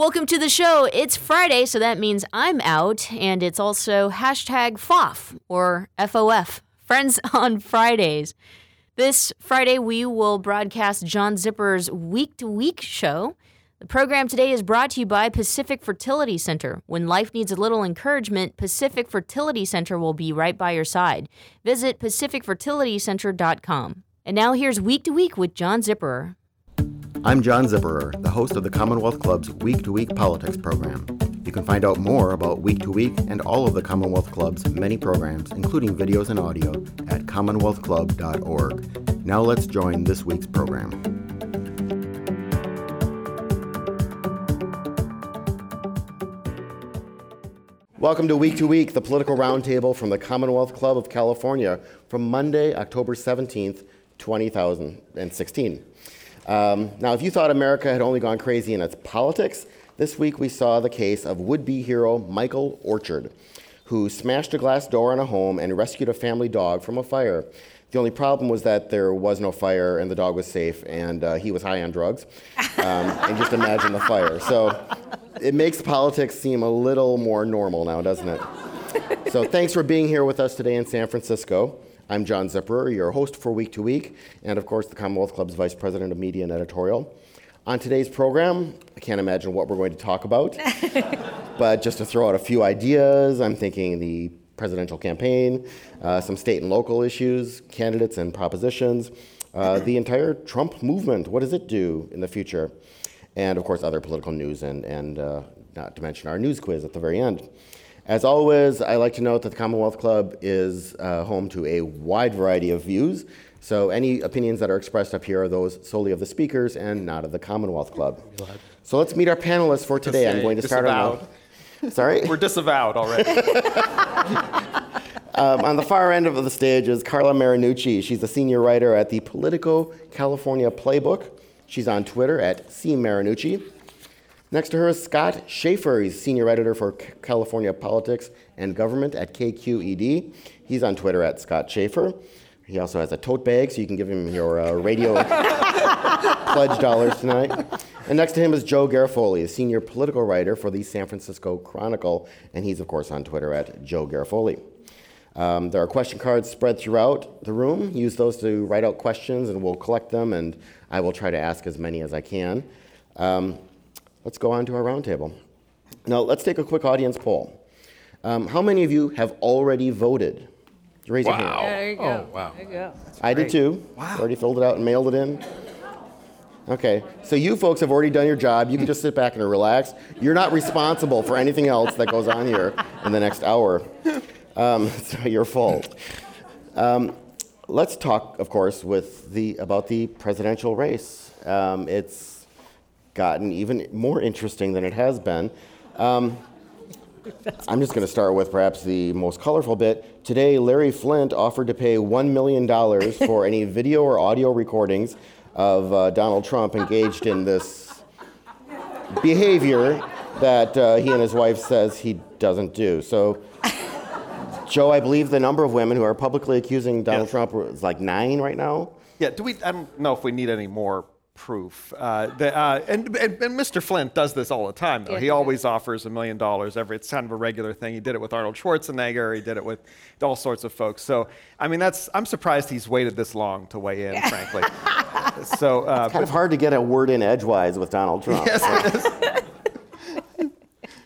Welcome to the show. It's Friday, so that means I'm out, and it's also hashtag FOF or FOF, Friends on Fridays. This Friday, we will broadcast John Zipperer's Week to Week show. The program today is brought to you by Pacific Fertility Center. When life needs a little encouragement, Pacific Fertility Center will be right by your side. Visit pacificfertilitycenter.com. And now here's Week to Week with John Zipperer. I'm John Zipperer, the host of the Commonwealth Club's Week to Week Politics program. You can find out more about Week to Week and all of the Commonwealth Club's many programs, including videos and audio, at commonwealthclub.org. Now let's join this week's program. Welcome to Week to Week, the political roundtable from the Commonwealth Club of California from Monday, October 17th, 2016. Um, now, if you thought America had only gone crazy in its politics, this week we saw the case of would be hero Michael Orchard, who smashed a glass door on a home and rescued a family dog from a fire. The only problem was that there was no fire and the dog was safe and uh, he was high on drugs. Um, and just imagine the fire. So it makes politics seem a little more normal now, doesn't it? So thanks for being here with us today in San Francisco. I'm John Zipperer, your host for Week to Week, and of course, the Commonwealth Club's Vice President of Media and Editorial. On today's program, I can't imagine what we're going to talk about, but just to throw out a few ideas, I'm thinking the presidential campaign, uh, some state and local issues, candidates and propositions, uh, the entire Trump movement, what does it do in the future? And of course, other political news, and, and uh, not to mention our news quiz at the very end. As always, I like to note that the Commonwealth Club is uh, home to a wide variety of views. So any opinions that are expressed up here are those solely of the speakers and not of the Commonwealth Club. So let's meet our panelists for today. I'm going to start on. Sorry. We're disavowed already. Um, on the far end of the stage is Carla Marinucci. She's a senior writer at the Politico California Playbook. She's on Twitter at cmarinucci. Marinucci. Next to her is Scott Shafer. He's senior editor for California Politics and Government at KQED. He's on Twitter at Scott Shafer. He also has a tote bag, so you can give him your uh, radio pledge dollars tonight. And next to him is Joe Garofoli, a senior political writer for the San Francisco Chronicle, and he's, of course, on Twitter at Joe Garofoli. Um, there are question cards spread throughout the room. Use those to write out questions, and we'll collect them, and I will try to ask as many as I can. Um, let's go on to our roundtable. Now, let's take a quick audience poll. Um, how many of you have already voted? Raise your hand. Wow. There you go. Oh, wow. There you go. I did too. Wow. Already filled it out and mailed it in. Okay, so you folks have already done your job. You can just sit back and relax. You're not responsible for anything else that goes on here in the next hour. Um, it's not your fault. Um, let's talk, of course, with the about the presidential race. Um, it's gotten even more interesting than it has been. Um, I'm just going to start with perhaps the most colorful bit. Today, Larry Flynt offered to pay $1 million for any video or audio recordings of uh, Donald Trump engaged in this behavior that uh, he and his wife says he doesn't do. So, Joe, I believe the number of women who are publicly accusing Donald Yes. Trump is like nine right now. yeah, do we? I don't know if we need any more proof. Uh, the, uh, and, and, and Mr. Flynt does this all the time, though. Yeah, he he always offers a million dollars every. It's kind of a regular thing. He did it with Arnold Schwarzenegger. He did it with all sorts of folks. So, I mean, that's. I'm surprised he's waited this long to weigh in, frankly. so, uh, Kind of hard to get a word in edgewise with Donald Trump. Yes.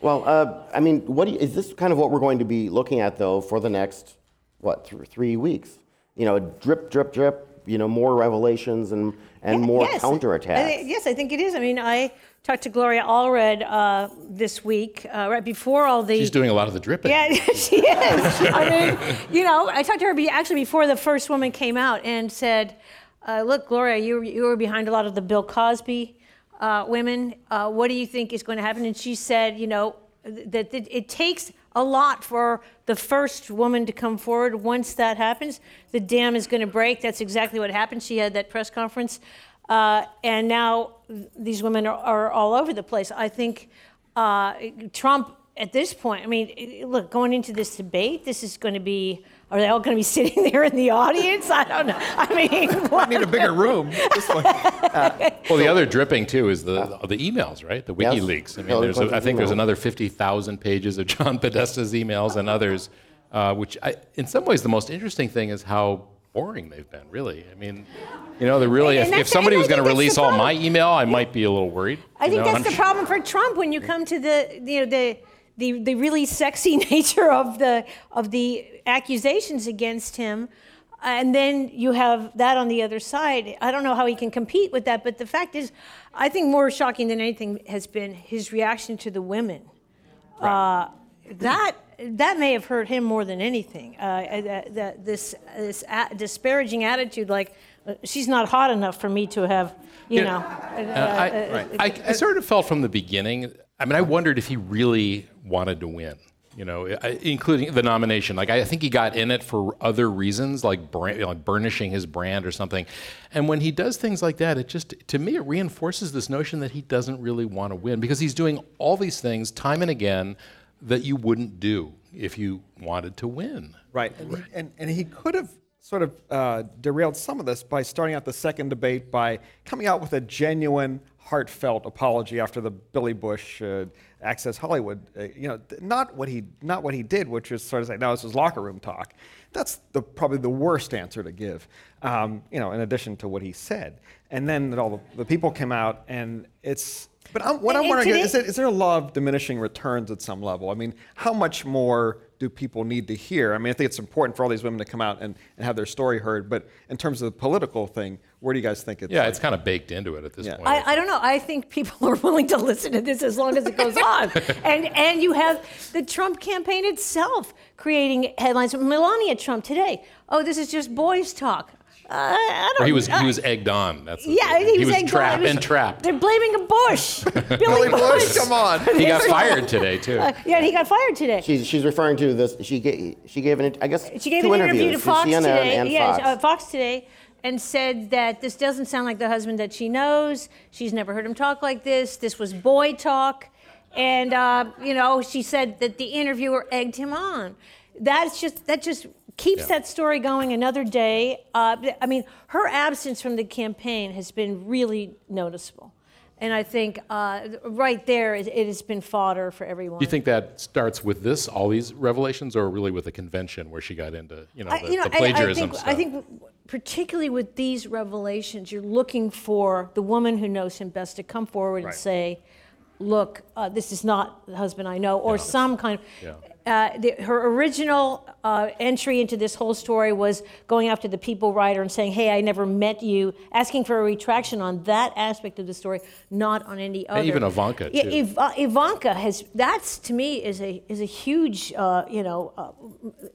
Well, uh, I mean, what do you, is this kind of what we're going to be looking at though for the next what th- three weeks? You know, drip, drip, drip. You know, more revelations and and more Yes. counterattacks. I thi- yes, I think it is. I mean, I talked to Gloria Allred uh, this week, uh, right before all the. She's doing a lot of the dripping. Yeah, she is. I mean, you know, I talked to her be, actually before the first woman came out and said, uh, "Look, Gloria, you you were behind a lot of the Bill Cosby uh, women. Uh, what do you think is going to happen?" And she said, "You know, that, that it takes a lot for the first woman to come forward. Once that happens, the dam is going to break. That's exactly what happened. She had that press conference, uh, and now these women are, are all over the place. I think uh, Trump." At this point, I mean, look, going into this debate, this is going to be Are they all going to be sitting there in the audience? I don't know. I mean, I need a bigger room. This one. Well, the other dripping too is the the emails, right? The Yes. WikiLeaks. I mean, Hillary there's a, I Clinton's think there's another 50,000 pages of John Podesta's emails and others, uh, which I, in some ways the most interesting thing is how boring they've been. Really, I mean, you know, they're really. And If, if somebody was going to release all my email, I might be a little worried. I think know, that's I'm the sh- problem for Trump when you come to the you know the the, the really sexy nature of the of the accusations against him. And then you have that on the other side. I don't know how he can compete with that, but the fact is, I think more shocking than anything has been his reaction to the women. Uh, that that may have hurt him more than anything. Uh, that, that this this a- disparaging attitude, like uh, she's not hot enough for me to have, you Yeah. know. Uh, uh, I, uh, I, I sort of felt from the beginning. I mean, I wondered if he really wanted to win. You know, including the nomination. Like, I think he got in it for other reasons, like, brand, like burnishing his brand or something. And when he does things like that, it just, to me, it reinforces this notion that he doesn't really want to win because he's doing all these things time and again that you wouldn't do if you wanted to win. Right. And, he, and, and he could have sort of uh, derailed some of this by starting out the second debate by coming out with a genuine, heartfelt apology after the Billy Bush uh, Access Hollywood. Uh, you know, th- not what he not what he did, which is sort of say, no, this was locker room talk. That's the, probably the worst answer to give. Um, you know, in addition to what he said, and then all the, the people came out, and it's. But I'm, what I'm And- and wondering today- is, is, is there a law of diminishing returns at some level? I mean, how much more do people need to hear? I mean, I think it's important for all these women to come out and, and have their story heard, but in terms of the political thing, where do you guys think it's Yeah, like- it's kind of baked into it at this Yeah. point. I, I don't know. I think people are willing to listen to this as long as it goes on. and and you have the Trump campaign itself creating headlines. Melania Trump today. Oh, this is just boys talk. Uh, I don't or he was uh, he was egged on. That's Yeah, thing. he, was, egged on. trapped It was- and trapped. They're blaming a Bush. Billy, Billy Bush, come on. He got fired today too. Uh, yeah, he got fired today. She's, she's referring to this. She gave, she gave an, I guess, She gave two an interview interviews to Fox CNN today. and yeah, Fox. Uh, Fox today, and said that this doesn't sound like the husband that she knows. She's never heard him talk like this. This was boy talk, and uh, you know, she said that the interviewer egged him on. That's just that just keeps Yeah. that story going another day. Uh, I mean, her absence from the campaign has been really noticeable. And I think uh, right there, it, it has been fodder for everyone. Do you think that starts with this, all these revelations, or really with the convention where she got into, you know, I- the, you know, the plagiarism I, think, stuff? I think particularly with these revelations, you're looking for the woman who knows him best to come forward Right. and say, "Look, uh, this is not the husband I know," or some kind of. Yeah. Uh, the, her original uh, entry into this whole story was going after the People writer and saying, "Hey, I never met you," asking for a retraction on that aspect of the story, not on any other. even Ivanka, Yeah, too. Iv- uh, Ivanka has. That's to me is a is a huge. Uh, you know,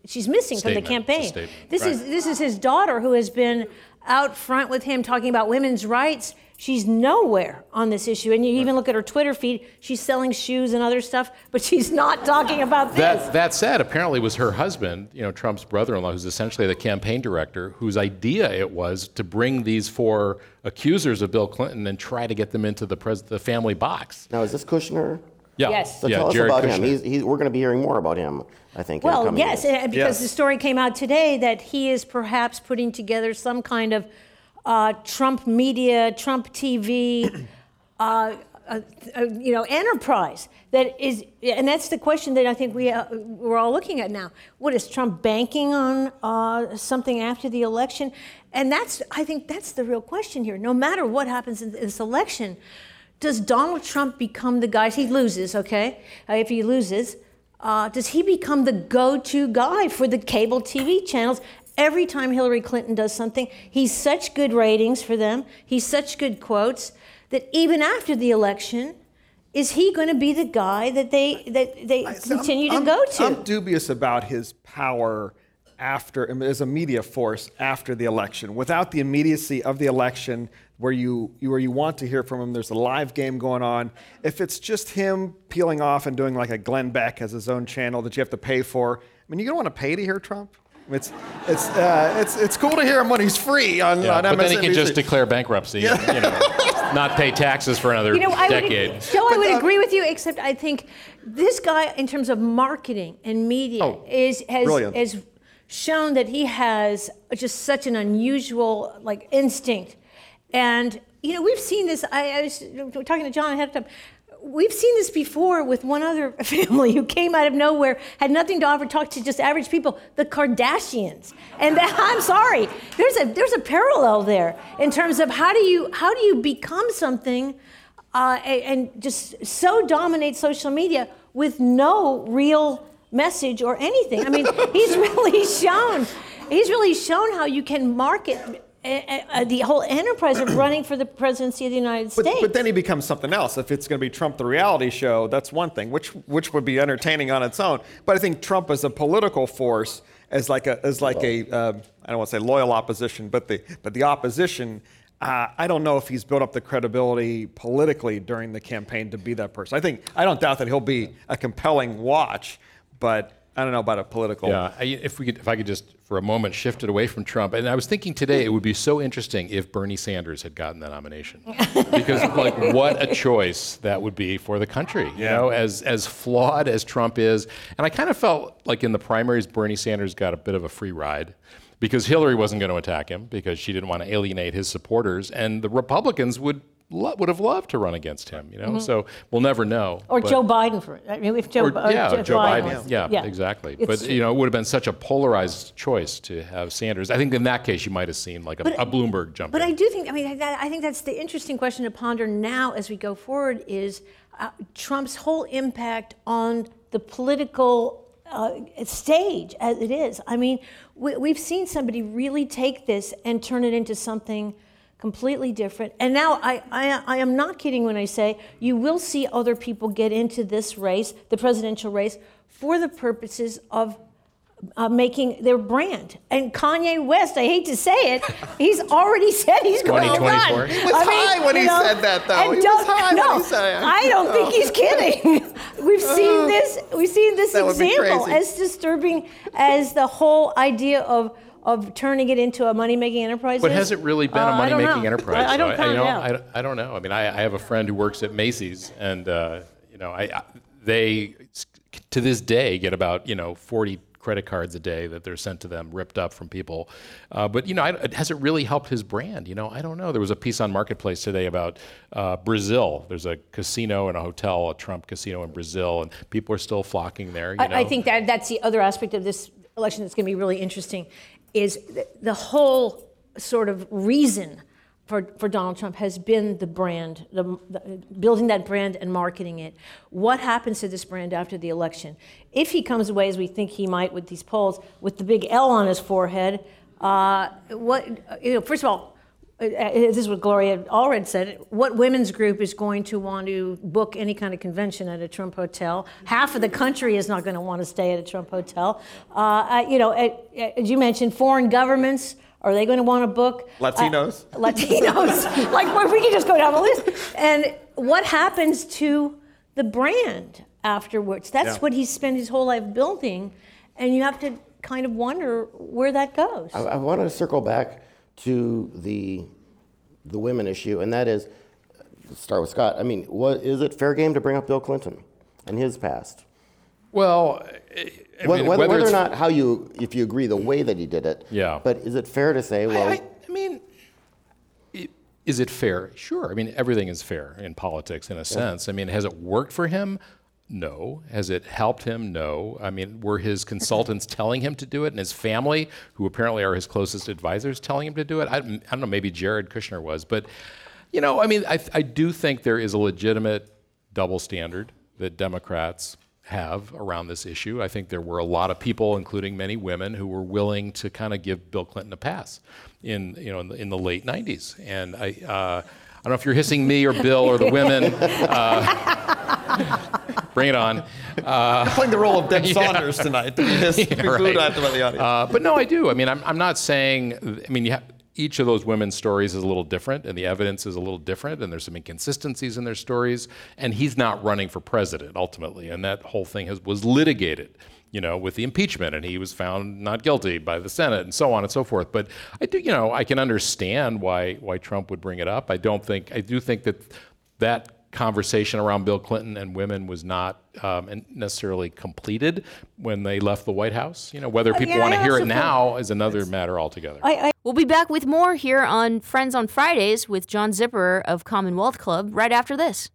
she's missing from the Statement. It's a campaign. This is this is his daughter who has been out front with him talking about women's rights. She's nowhere on this issue, and you even look at her Twitter feed. She's selling shoes and other stuff, but she's not talking about this. That, that said, apparently it was her husband, you know, Trump's brother-in-law, who's essentially the campaign director, whose idea it was to bring these four accusers of Bill Clinton and try to get them into the, pres- the family box. now, is this Kushner? Yeah. Yes. So yeah, tell us Jared about him. He's, he's, we're going to be hearing more about him, I think. in the Well, coming yes, years. Eh, because Yes. the story came out today that he is perhaps putting together some kind of uh, Trump media, Trump TV, uh, uh, uh, you know, enterprise that is, and that's the question that I think we uh, we're all looking at now. What is Trump banking on uh, something after the election? And that's, I think, that's the real question here. No matter what happens in this election, does Donald Trump become the guy? He loses, okay? If he loses, uh, does he become the go-to guy for the cable TV channels? Every time Hillary Clinton does something, he's such good ratings for them. He's such good quotes that even after the election, is he going to be the guy that they that they So I'm- continue I'm- to go to? I'm dubious about his power after as a media force after the election. Without the immediacy of the election, where you, you where you want to hear from him, there's a live game going on. If it's just him peeling off and doing like a Glenn Beck as his own channel that you have to pay for, I mean, you don't want to pay to hear Trump. I mean, It's it's uh, it's it's cool to hear him when he's free on, Yeah, on but then he can just declare bankruptcy, and, you know, not pay taxes for another You know, I decade. would, Joe, I would uh, agree with you, except I think this guy, in terms of marketing and media, Oh, is has brilliant. has shown that he has just such an unusual like instinct. And you know, we've seen this. I, I was talking to John ahead of time. We've seen this before with one other family who came out of nowhere, had nothing to offer, talked to just average people, the Kardashians. And that, I'm sorry, there's a there's a parallel there in terms of how do you how do you become something uh, and just so dominate social media with no real message or anything. I mean, he's really shown, he's really shown how you can market uh, uh, the whole enterprise of running for the presidency of the United States. but then he becomes something else. If it's going to be Trump the reality show, that's one thing, which which would be entertaining on its own. But I think Trump as a political force, as like a as like a um, I don't want to say loyal opposition, but the but the opposition. Uh, I don't know if he's built up the credibility politically during the campaign to be that person. I think I don't doubt that he'll be a compelling watch, but I don't know about a political. Yeah, I, if we could, if I could just for a moment shift it away from Trump, and I was thinking today it would be so interesting if Bernie Sanders had gotten the nomination, because like what a choice that would be for the country. You Yeah. know, as as flawed as Trump is, and I kind of felt like in the primaries Bernie Sanders got a bit of a free ride. Because Hillary wasn't going to attack him because she didn't want to alienate his supporters, and the Republicans would lo- would have loved to run against him. You know, so we'll never know. or but- Joe Biden for it. I mean, if Joe, or, uh, yeah, Joe, Joe Biden. was- Yeah, exactly. It's- but you know, it would have been such a polarized choice to have Sanders. I think in that case, you might have seen like a, But- a Bloomberg jump. But in. I do think, I mean, that, I think that's the interesting question to ponder now as we go forward is uh, Trump's whole impact on the political uh, stage as it is. I mean, we, we've seen somebody really take this and turn it into something completely different. And now I, I, I am not kidding when I say you will see other people get into this race, the presidential race, for the purposes of uh, making their brand. And Kanye West, I hate to say it, he's already said he's going to 2024? run. He was I mean, high when he know, said that, though. He was high when no, he said it. I don't think he's kidding. We've seen this. We've seen this That example as disturbing as the whole idea of of turning it into a money making enterprise. But is. has it really been Uh, a I don't money-making know. enterprise? I, I don't though? you know, it. I, don't- I don't know. I mean, I, I have a friend who works at Macy's, and uh, you know, I, I they to this day get about you know 40 credit cards a day that they're sent to them, ripped up from people. Uh, but you know, I, has it really helped his brand? You know, I don't know. There was a piece on Marketplace today about uh, Brazil. There's a casino and a hotel, a Trump casino in Brazil, and people are still flocking there. You know? I, I think that that's the other aspect of this election that's going to be really interesting, is the, whole sort of reason for, for Donald Trump has been the brand, the, the, building that brand and marketing it. What happens to this brand after the election? If he comes away as we think he might with these polls, with the big L on his forehead, uh, what you know? First of all, this is what Gloria Allred said. What women's group is going to want to book any kind of convention at a Trump hotel? Half of the country is not going to want to stay at a Trump hotel. Uh, uh, you know, uh, uh, as you mentioned, foreign governments. Are they going to want to book uh, Latinos? Latinos, like well, we can just go down the list. And what happens to the brand afterwards? That's Yeah. what he spent his whole life building, and you have to kind of wonder where that goes. I, I want to circle back to the the women issue, and that is start with Scott. I mean, what is it fair game to bring up Bill Clinton and his past? well, I- mean, whether, whether or not how you, if you agree the way that he did it. Yeah. But is it fair to say, well, I, I, I mean, is it fair? Sure. I mean, everything is fair in politics in a sense. I mean, has it worked for him? No. Has it helped him? No. I mean, were his consultants telling him to do it, and his family, who apparently are his closest advisors, telling him to do it? I, I don't know. Maybe Jared Kushner was, but you know, I mean, I, I do think there is a legitimate double standard that Democrats have around this issue. I think there were a lot of people, including many women, who were willing to kind of give Bill Clinton a pass in you know in the, in the late '90s. And I, uh, I don't know if you're hissing me or Bill or the women. Uh, bring it on. Uh, I'm Playing the role of Deb Yeah. Saunders tonight. To be his Yeah, right. after the audience. Uh, but no, I do. I mean, I'm, I'm not saying, I mean, you ha- each of those women's stories is a little different, and the evidence is a little different, and there's some inconsistencies in their stories. And he's not running for president ultimately, and that whole thing has, was litigated, you know, with the impeachment, and he was found not guilty by the Senate, and so on and so forth. But I do, you know, I can understand why why Trump would bring it up. I don't think, I do think that that conversation around Bill Clinton and women was not um, necessarily completed when they left the White House. You know, whether people yeah, want to hear it now is another matter altogether. I, I, We'll be back with more here on Friends on Fridays with John Zipperer of Commonwealth Club right after this.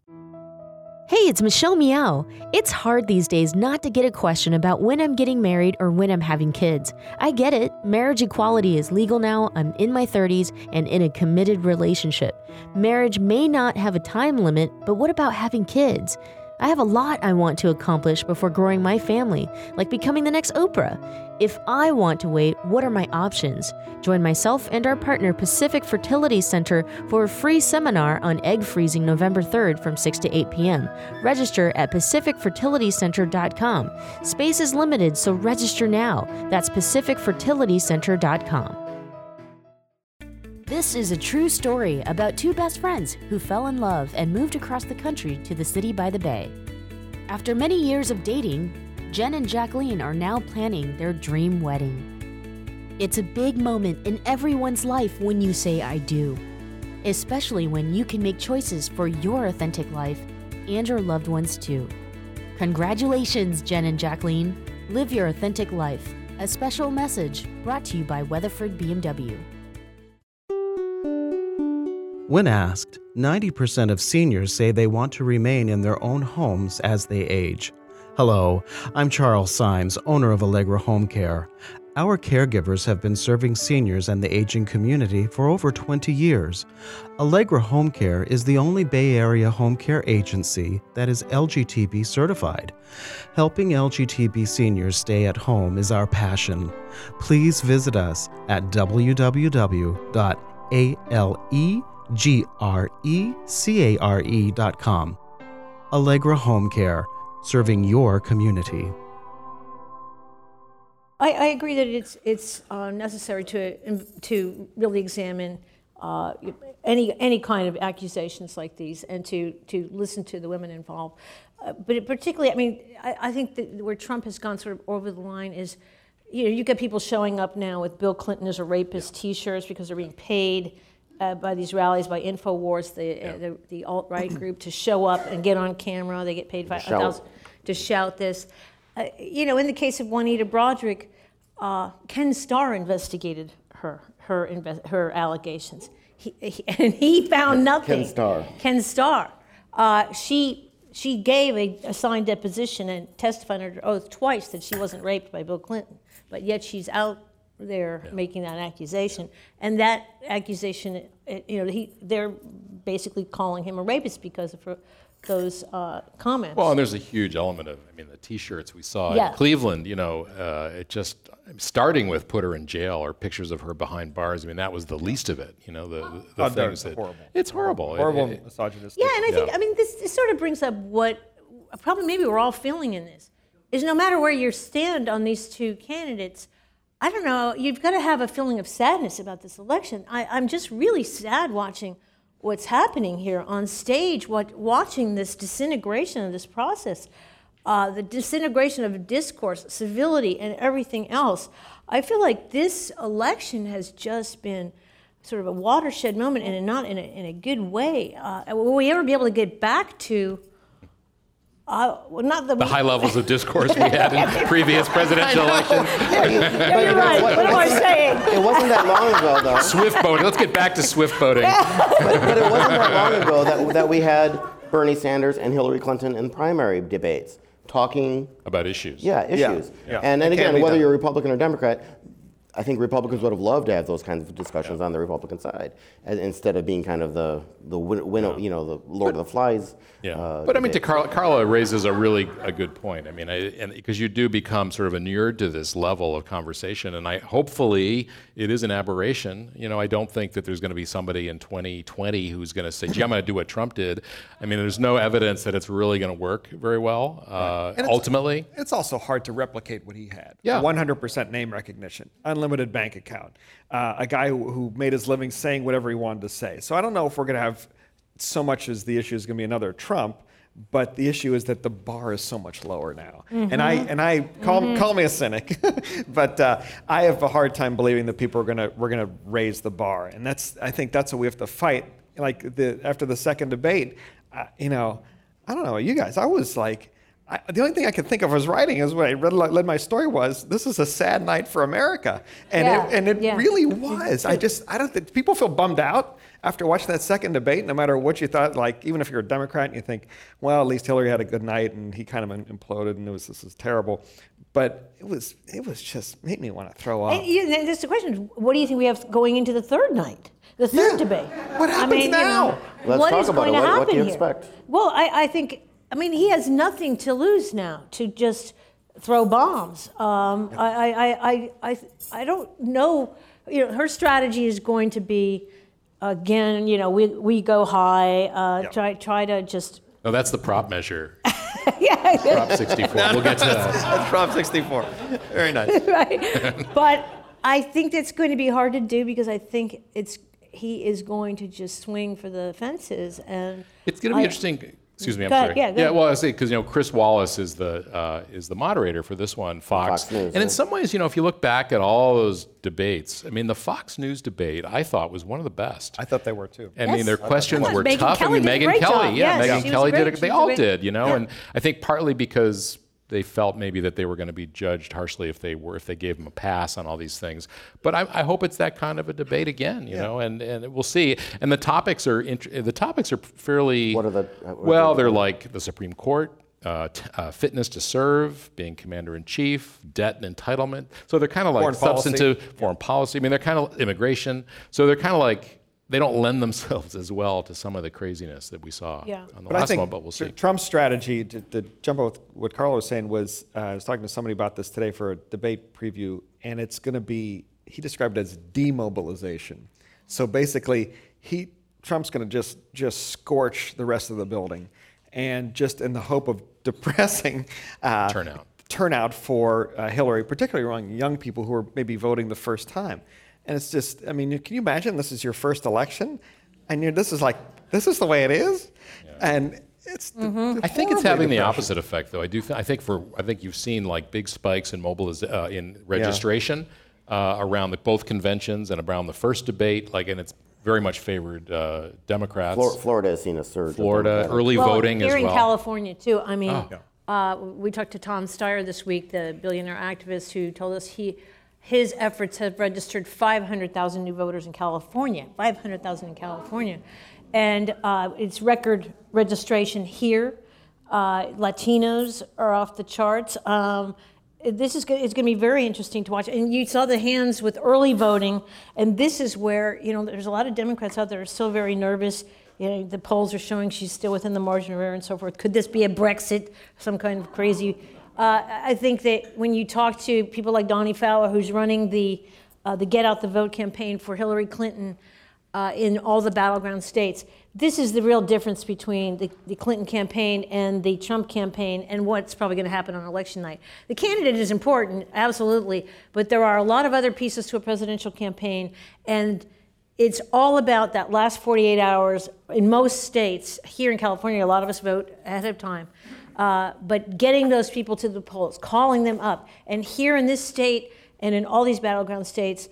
Hey, it's Michelle Meow. It's hard these days not to get a question about when I'm getting married or when I'm having kids. I get it. Marriage equality is legal now. I'm in my 30s and in a committed relationship. Marriage may not have a time limit, but what about having kids? I have a lot I want to accomplish before growing my family, like becoming the next Oprah. If I want to wait, what are my options? Join myself and our partner Pacific Fertility Center for a free seminar on egg freezing November 3rd from 6 to 8 p.m. Register at pacificfertilitycenter.com. Space is limited, so register now. That's pacificfertilitycenter.com. This is a true story about two best friends who fell in love and moved across the country to the city by the bay. After many years of dating, Jen and Jacqueline are now planning their dream wedding. It's a big moment in everyone's life when you say I do, especially when you can make choices for your authentic life and your loved ones too. Congratulations, Jen and Jacqueline. Live your authentic life. A special message brought to you by Weatherford BMW. When asked, 90% of seniors say they want to remain in their own homes as they age. Hello, I'm Charles Symes, owner of Allegra Home Care. Our caregivers have been serving seniors and the aging community for over 20 years. Allegra Home Care is the only Bay Area home care agency that is LGTB certified. Helping LGTB seniors stay at home is our passion. Please visit us at www.alegrecare.com. Allegra Home Care, serving your community. I, I agree that it's it's uh, necessary to to really examine uh, any any kind of accusations like these and to to listen to the women involved. Uh, but it particularly, I mean, I, I think that where Trump has gone sort of over the line is, you know, you get people showing up now with Bill Clinton as a rapist T-shirts because they're being paid. Uh, by these rallies by Infowars, the uh, the, the alt right group, to show up and get on camera. They get paid five thousand to shout this. Uh, you know, in the case of Juanita Broaddrick, uh, Ken Starr investigated her her inve- her allegations, he, he, and he found nothing. Ken Starr. Ken Starr. Uh, she she gave a, a signed deposition and testified under oath twice that she wasn't raped by Bill Clinton, but yet she's out there making that accusation, and that accusation, you know, he they're basically calling him a rapist because of those uh, comments. Well, and there's a huge element of, I mean, the T-shirts we saw Yeah. in Cleveland. You know, uh, it just starting with put her in jail or pictures of her behind bars. I mean, that was the least of it. You know, the the, the Oh, things that horrible. it's horrible. It- Horrible it- misogynistic. Yeah, and I think Yeah. I mean this, this sort of brings up what probably maybe we're all feeling in this is no matter where you stand on these two candidates, I don't know, you've got to have a feeling of sadness about this election. I, I'm just really sad watching what's happening here on stage, what, watching this disintegration of this process, uh, the disintegration of discourse, civility, and everything else. I feel like this election has just been sort of a watershed moment and not in a, in a good way. Uh, will we ever be able to get back to, uh, well, not the, the high levels of discourse we had in previous presidential elections. Yeah, you're right. What am I saying? It wasn't that long ago, though. Swift boating. Let's get back to swift boating. but, but it wasn't that long ago that, that we had Bernie Sanders and Hillary Clinton in primary debates talking, About issues. yeah, issues. yeah. And, and It again, whether done. you're Republican or Democrat, I think Republicans would have loved to have those kinds of discussions on the Republican side, as, instead of being kind of the the win, win, you know, the Lord of the Flies. Yeah, uh, but I mean, to. Carla, Carla raises a really a good point. I mean, I, and because you do become sort of inured to this level of conversation, and I hopefully it is an aberration. You know, I don't think that there's going to be somebody in 2020 who's going to say, "Gee, I'm going to do what Trump did." I mean, there's no evidence that it's really going to work very well. Uh, And it's- ultimately, It's also hard to replicate what he had. Yeah. 100% name recognition, unlimited bank account, uh, a guy who, who made his living saying whatever he wanted to say. So I don't know if we're going to have so much as the issue is going to be another Trump, but the issue is that the bar is so much lower now. And I and I call call me a cynic, but uh, I have a hard time believing that people are going to we're going to raise the bar, and that's I think that's what we have to fight. Like the after the second debate. uh, you know, I don't know, you guys, I was like, I, the only thing I could think of was writing is when I read, read my story was this is a sad night for America, and Yeah, it, and it yeah. really was. I just I don't think people feel bummed out after watching that second debate, no matter what you thought. Like even if you're a Democrat and you think, well, at least Hillary had a good night and he kind of imploded and it was this is terrible, but it was it was just made me want to throw up. And, you know, that's the question. What do you think we have going into the third night, the third Yeah. debate? What happens now? Let's what talk is about going it. to What- what do you here? expect? Well, I, I think. I mean, he has nothing to lose now to just throw bombs. Um, I, I, I, I, I, I don't know. You know, her strategy is going to be, again, you know, we, we go high. Uh, Yeah. Try try to just. Oh, that's the prop measure. yeah. Prop 64. We'll get to that. That's Prop 64. Very nice. right? But I think that's going to be hard to do because I think it's he is going to just swing for the fences and It's going to be I- interesting. Excuse me, I'm Go ahead, sorry. yeah, go ahead. well, I say because you know Chris Wallace is the uh, is the moderator for this one, Fox. Fox News, and in some ways, you know, if you look back at all those debates, I mean, the Fox News debate I thought was one of the best. I thought they were too. I mean, Yes. their questions were Megyn tough. Kelly I mean, Megyn Kelly, job. yeah, Yes, Megyn Kelly great. did. it. They all great. did, you know. Yeah. And I think partly because they felt maybe that they were going to be judged harshly if they were if they gave them a pass on all these things. But I, I hope it's that kind of a debate again, you know. And and we'll see. And the topics are int- the topics are fairly. What are the- uh, what are well, they? they're like the Supreme Court. Uh, t- uh, fitness to serve, being commander in chief, debt and entitlement. So they're kind of like Foreign policy. substantive foreign policy. I mean, they're kind of immigration. So they're kind of like they don't lend themselves as well to some of the craziness that we saw Yeah. on the But I last think one. But we'll see. Trump's strategy to, to jump on with what Carla was saying was uh, I was talking to somebody about this today for a debate preview, and it's going to be he described it as demobilization. So basically, he Trump's going to just just scorch the rest of the building, and just in the hope of depressing uh, Turnout. turnout for uh, Hillary, particularly among young people who are maybe voting the first time. And it's just, I mean, can you imagine this is your first election, and you're, this is like this is the way it is, and it's. Mm-hmm. I think it's horribly having the opposite effect, though. I do. Th- I think for I think you've seen like big spikes in mobiliz- uh, in registration uh, around the, both conventions and around the first debate. Like, and it's very much favored uh, Democrats. Flor- Florida has seen a surge. of Florida, Democratic. early well, voting here as in. California too. I mean, Oh. uh, we talked to Tom Steyer this week, the billionaire activist, who told us he his efforts have registered 500,000 new voters in California. 500,000 in California, and uh, it's record registration here. Uh, Latinos are off the charts. Um, this is it's going to be very interesting to watch. And you saw the hands with early voting, and this is where you know there's a lot of Democrats out there are still very nervous. You know, the polls are showing she's still within the margin of error and so forth. Could this be a Brexit, some kind of crazy? Uh, I think that when you talk to people like Donnie Fowler, who's running the uh, the Get Out the Vote campaign for Hillary Clinton uh, in all the battleground states, this is the real difference between the, the Clinton campaign and the Trump campaign and what's probably going to happen on election night. The candidate is important, absolutely, but there are a lot of other pieces to a presidential campaign, and it's all about that last 48 hours in most states. Here in California, a lot of us vote ahead of time. Uh, but getting those people to the polls, calling them up. And here in this state and in all these battleground states,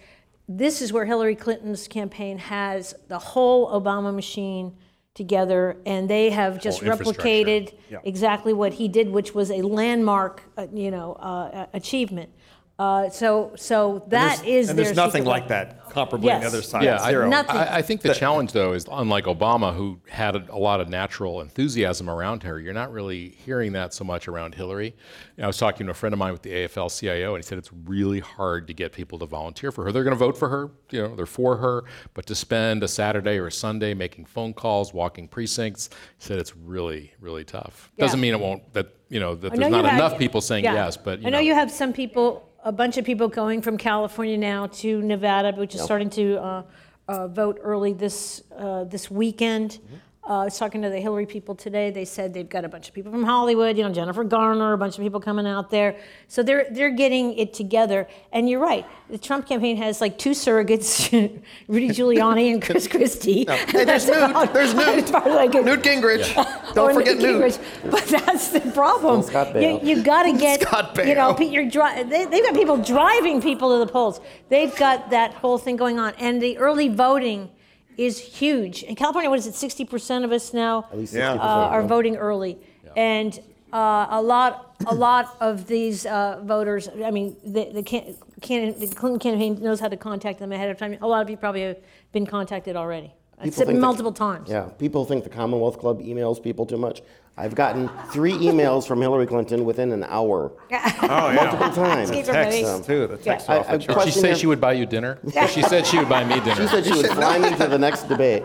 this is where Hillary Clinton's campaign has the whole Obama machine together, and they have just replicated Yeah. exactly what he did, which was a landmark, uh, you know, uh, achievement. Uh, so, so that and is there's, and their there's nothing secret like weapon. that comparably on the other side. Yeah, I, Zero. Nothing. I, I think the challenge though is unlike Obama, who had a, a lot of natural enthusiasm around her. You're not really hearing that so much around Hillary. You know, I was talking to a friend of mine with the AFL-CIO, and he said it's really hard to get people to volunteer for her. They're going to vote for her, you know, they're for her, but to spend a Saturday or a Sunday making phone calls, walking precincts, he said it's really, really tough. Doesn't mean it won't. That you know that I know there's you not have- enough people saying yeah. yes, but you I know you have some people, a bunch of people going from California now to Nevada, which is starting to uh, uh, vote early this uh, this weekend. Mm-hmm. Uh, I was talking to the Hillary people today. They said they've got a bunch of people from Hollywood, you know, Jennifer Garner, a bunch of people coming out there. So they're they're getting it together. And you're right, the Trump campaign has like two surrogates, Rudy Giuliani and Chris Christie. Hey, there's Newt. There's Newt. Newt Gingrich. Don't Or forget Newt Newt. Gingrich. But that's the problem. Scott You, Baio. you got to get, Scott you know, you're dri- they, they've got people driving people to the polls. They've got that whole thing going on. And the early voting is huge. In California, what is it? 60% of us now At least Yeah. 60%. uh, are yeah. voting early, and uh, a lot, a lot of these uh, voters. I mean, the, the, can, can, the Clinton campaign knows how to contact them ahead of time. A lot of you probably have been contacted already, People Except think that- multiple times. Yeah, people think the Commonwealth Club emails people too much. I've gotten three emails from Hillary Clinton within an hour, Oh, yeah. multiple times. Keep her ready. Text, too. The text I- off I the. Did she say here- she would buy you dinner? she said she would buy me dinner. She said she would fly me to the next debate.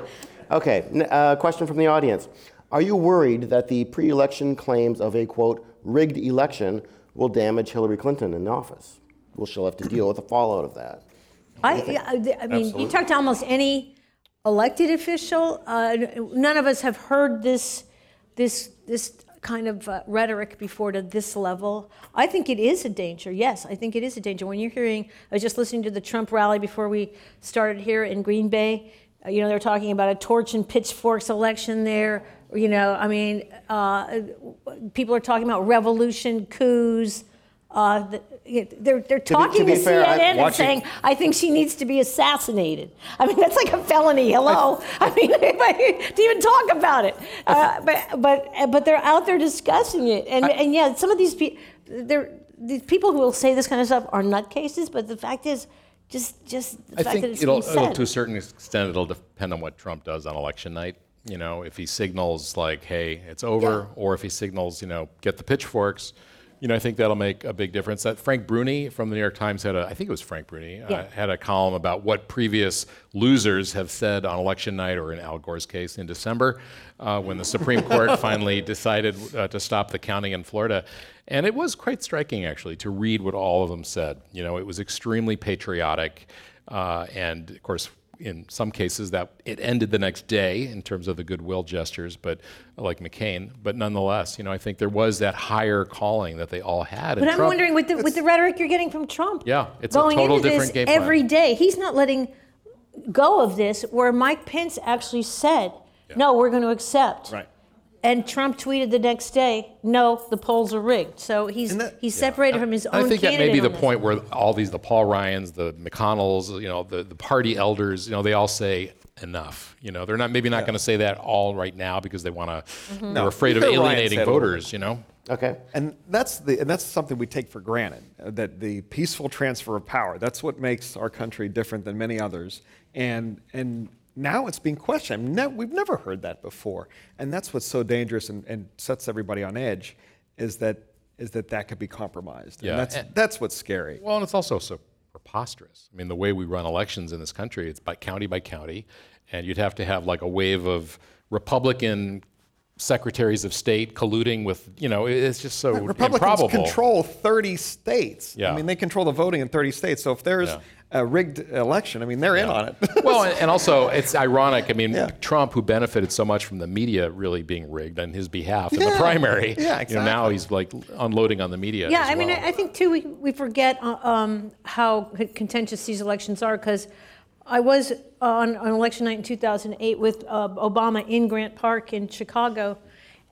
Okay, n- uh, question from the audience. Are you worried that the pre election claims of a quote, rigged election will damage Hillary Clinton in office? Well, she'll have to deal with the fallout of that. I, I I mean, you talk to almost any elected official. Uh, none of us have heard this, this, this kind of uh, rhetoric before to this level. I think it is a danger. Yes, I think it is a danger. When you're hearing, I was just listening to the Trump rally before we started here in Green Bay. Uh, you know, they're talking about a torch and pitchforks election there. You know, I mean, uh, people are talking about revolution, coups. Uh, the- they're, they're talking be to, fair, I- CNN and watching- saying, I think she needs to be assassinated. I mean, that's like a felony. Hello. I mean, to even talk about it. Uh, but, but, but they're out there discussing it. And, and yeah, some of these people, they're, these people who will say this kind of stuff are nutcases, but the fact is, just, just the I fact think that it's it'll, being it'll, said. to a certain extent, it'll depend on what Trump does on election night. You know, if he signals like, "Hey, it's over," or if he signals, you know, "Get the pitchforks," you know, I think that'll make a big difference. That Frank Bruni from the New York Times had a, I think it was Frank Bruni, Yeah. uh, had a column about what previous losers have said on election night, or in Al Gore's case in December, uh, when the Supreme Court finally decided uh, to stop the counting in Florida. And it was quite striking, actually, to read what all of them said. You know, it was extremely patriotic. Uh, and of course, in some cases, that it ended the next day in terms of the goodwill gestures, but like McCain. But nonetheless, you know, I think there was that higher calling that they all had. But and I'm Trump- wondering with the, with the rhetoric you're getting from Trump. Yeah, it's a going total into different this game plan. every day. He's not letting go of this. Where Mike Pence actually said, "No, we're going to accept." Right. And Trump tweeted the next day, "No, the polls are rigged." So he's that- he's separated from his own. I think that may be the this. point where all these, the Paul Ryans, the McConnells, you know, the, the party elders, you know, they all say enough. You know, they're not maybe not going to say that all right now because they want to, Mm-hmm. they're afraid of alienating said a little voters. You know. Okay. And that's the and that's something we take for granted uh, that the peaceful transfer of power. That's what makes our country different than many others. And and now it's being questioned. Ne- we've never heard that before, and that's what's so dangerous and, and sets everybody on edge, is that is that that could be compromised. Yeah, And that's and- that's what's scary. Well, and it's also so preposterous. I mean, the way we run elections in this country, it's by county by county, and you'd have to have like a wave of Republican secretaries of state colluding with, you know, it's just so Republicans improbable. control 30 states. Yeah. I mean, they control the voting in 30 states. So if there's Yeah. A rigged election, I mean, they're in on it. well, and, and also it's ironic. I mean, Yeah. Trump, who benefited so much from the media really being rigged on his behalf in the primary, Yeah, you know, now he's like unloading on the media. Yeah, as I mean, well. I I think too we, we forget uh, um, how contentious these elections are because I was on, on election night in 2008 with uh, Obama in Grant Park in Chicago,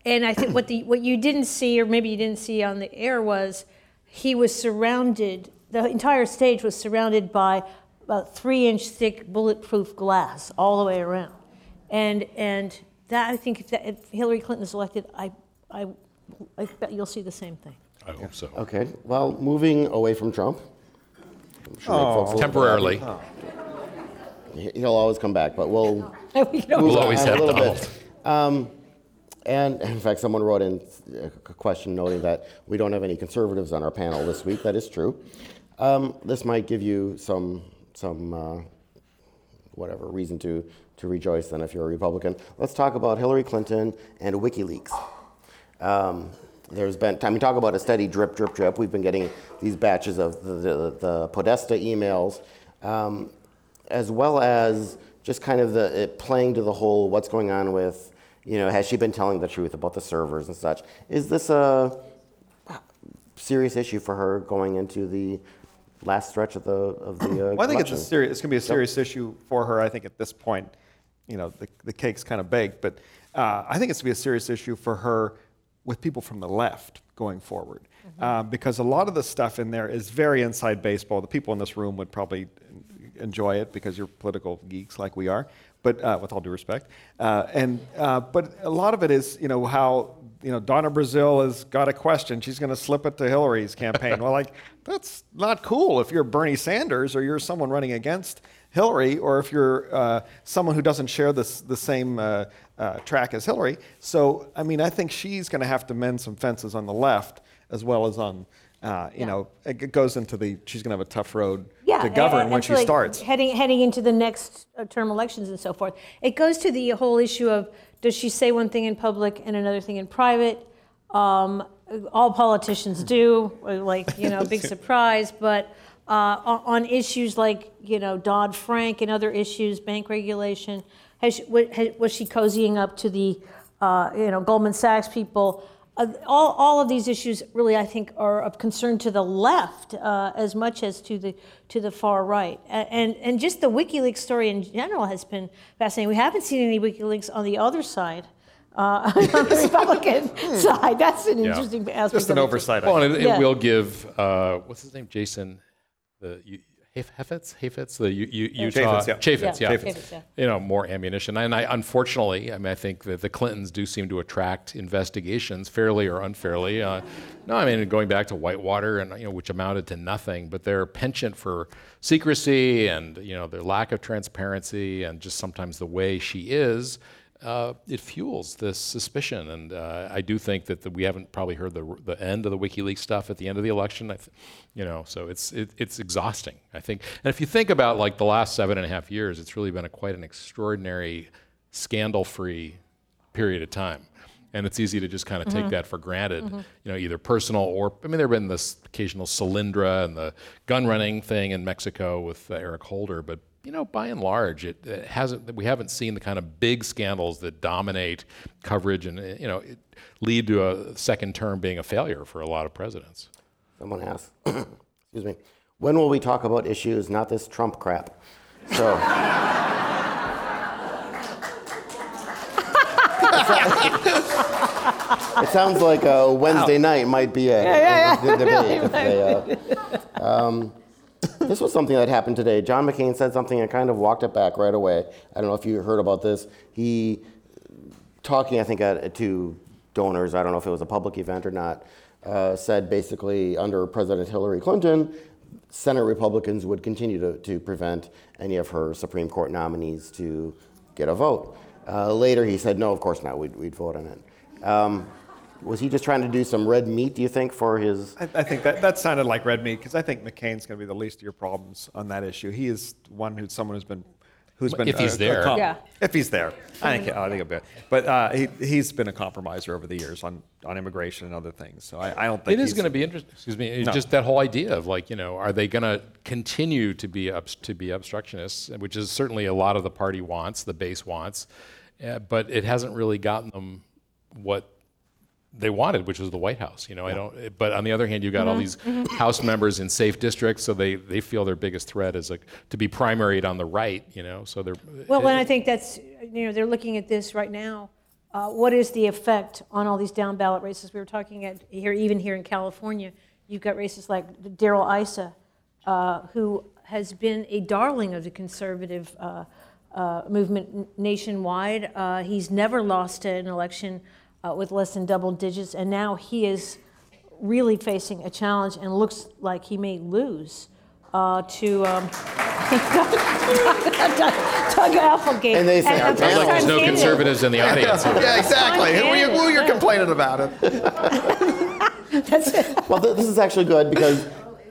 and I think what the what you didn't see, or maybe you didn't see on the air, was he was surrounded. The entire stage was surrounded by about three-inch thick bulletproof glass all the way around, and and that I think if, that, if Hillary Clinton is elected, I I I bet you'll see the same thing. I hope so. Okay. Well, moving away from Trump. I'm sure make folks a Temporarily. happy. He- He'll always come back, but we'll We don't- We'll always on a have little Donald. bit. Um, and in fact, someone wrote in a question noting that we don't have any conservatives on our panel this week. That is true. Um, this might give you some some uh, whatever reason to to rejoice. Then, if you're a Republican, let's talk about Hillary Clinton and WikiLeaks. Um, there's been, I mean, talk about a steady drip, drip, drip. We've been getting these batches of the, the, the Podesta emails, um, as well as just kind of the playing to the whole what's going on with, you know, has she been telling the truth about the servers and such? Is this a serious issue for her going into the last stretch of the of the uh, Well, I think it's a serious. It's going to be a serious issue for her. I think at this point, you know, the, the cake's kind of baked. But uh, I think it's going to be a serious issue for her with people from the left going forward, uh, because a lot of the stuff in there is very inside baseball. The people in this room would probably enjoy it because you're political geeks like we are. but uh, with all due respect. Uh, and uh, but a lot of it is, you know, how you know Donna Brazile has got a question. She's going to slip it to Hillary's campaign. well, like that's not cool if you're Bernie Sanders or you're someone running against Hillary, or if you're uh, someone who doesn't share this, the same uh, uh, track as Hillary. So, I mean, I think she's going to have to mend some fences on the left as well as on, uh, you Yeah. know, it goes into the, she's going to have a tough road yeah, to govern and- when she like, starts. Heading heading into the next uh, term elections and so forth. It goes to the whole issue of does she say one thing in public and another thing in private? Um, all politicians do, uh, like you know, big surprise. But uh, on issues like you know Dodd Frank and other issues, bank regulation, has she, was she cozying up to the uh, you know Goldman Sachs people? Uh, all, all of these issues really, I think, are of concern to the left uh, as much as to the to the far right. And and just the WikiLeaks story in general has been fascinating. We haven't seen any WikiLeaks on the other side, uh, on the Republican side. That's an interesting aspect. Just an of oversight. Well, and it, Yeah. it will give uh, what's his name, Jason, the Heffetz, Heffetz, the U, U, Utah Chaffetz, yeah. Chaffetz, Yeah, yeah, Chaffetz, yeah. you know, more ammunition. And I, unfortunately, I mean, I think that the Clintons do seem to attract investigations, fairly or unfairly. Uh, no, I mean, going back to Whitewater, and you know, which amounted to nothing, but their penchant for secrecy and you know their lack of transparency and just sometimes the way she is uh, it fuels this suspicion. And uh, I do think that the, we haven't probably heard the, the end of the WikiLeaks stuff at the end of the election. I th- you know, so it's it, it's exhausting. I think, and if you think about like the last seven and a half years, it's really been a quite an extraordinary, scandal-free period of time. And it's easy to just kind of take that for granted, you know, either personal or I mean, there have been this occasional Solyndra and the gun running thing in Mexico with uh, Eric Holder, but you know, by and large, it, it hasn't. We haven't seen the kind of big scandals that dominate coverage and you know it lead to a second term being a failure for a lot of presidents. Someone asked, excuse me, when will we talk about issues, not this Trump crap? So. it sounds like a Wednesday night might be a, a- a debate. if they, uh, um, this was something that happened today. John McCain said something and kind of walked it back right away. I don't know if you heard about this. He talking, I think, at, to donors, I don't know if it was a public event or not, uh, said basically under President Hillary Clinton, Senate Republicans would continue to, to prevent any of her Supreme Court nominees to get a vote. Uh, later, he said, no, of course not, we'd, we'd vote on it. Um, was he just trying to do some red meat, do you think, for his. I, I think that, that sounded like red meat because I think McCain's going to be the least of your problems on that issue. He is one who's someone who's been who's been If he's a- a there. com- Yeah. If he's there, I think I think a bit. But uh, he he's been a compromiser over the years on, on immigration and other things. So I, I don't think It is going to be interesting. Excuse me. No. Just that whole idea of like, you know, are they going to continue to be obst- to be obstructionists, which is certainly a lot of the party wants, the base wants, uh, but it hasn't really gotten them what they wanted, which was the White House. You know, I don't. But on the other hand, you've got all these House members in safe districts, so they, they feel their biggest threat is like to be primaried on the right. You know, so they're Well, and I think that's, you know, they're looking at this right now. Uh, what is the effect on all these down ballot races? We were talking at here, even here in California, you've got races like Darrell Issa, uh, who has been a darling of the conservative uh, uh, movement n- nationwide. Uh, he's never lost an election uh, with less than double digits, and now he is really facing a challenge and looks like he may lose uh, to um, Doug Applegate. And they say our I'm like there's no conservatives in the audience. Yeah, exactly. Who are you, who are you Yeah. complaining about it? That's it. Well, th- this is actually good because,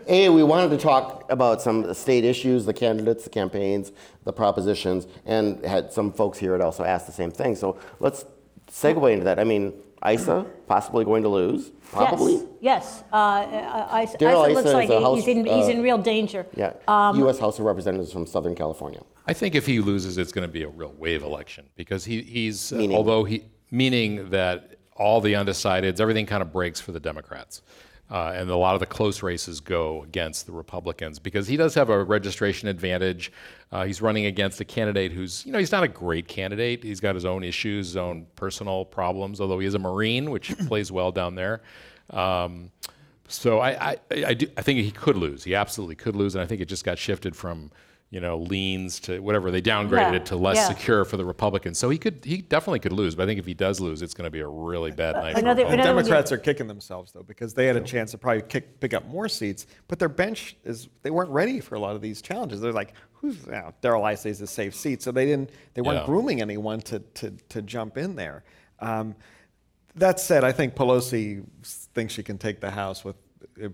A, we wanted to talk about some state issues, the candidates, the campaigns, the propositions, and had some folks here had also asked the same thing. So let's segue into that. I mean, Issa possibly going to lose, probably. Yes, yes. Uh, I, I, Darrell Issa looks Issa is like a he- House, he's, in, he's uh, in real danger. Yeah, Um, U.S. House of Representatives from Southern California. I think if he loses, it's going to be a real wave election because he, he's uh, although he meaning that all the undecideds, everything kind of breaks for the Democrats. Uh, and a lot of the close races go against the Republicans because he does have a registration advantage. Uh, he's running against a candidate who's, you know, he's not a great candidate. He's got his own issues, his own personal problems, although he is a Marine, which plays well down there. Um, so I, I, I, do, I think he could lose. He absolutely could lose, and I think it just got shifted from, you know, leans to whatever they downgraded Yeah, it to less yeah. secure for the Republicans. So he could, he definitely could lose. But I think if he does lose, it's going to be a really bad night. for another- Republicans. Another- Democrats are kicking themselves though because they had a chance to probably kick, pick up more seats, but their bench is they weren't ready for a lot of these challenges. They're like, who's you know, Darrell Issa is a safe seat, so they didn't they weren't Yeah. grooming anyone to to to jump in there. Um, that said, I think Pelosi thinks she can take the House with uh,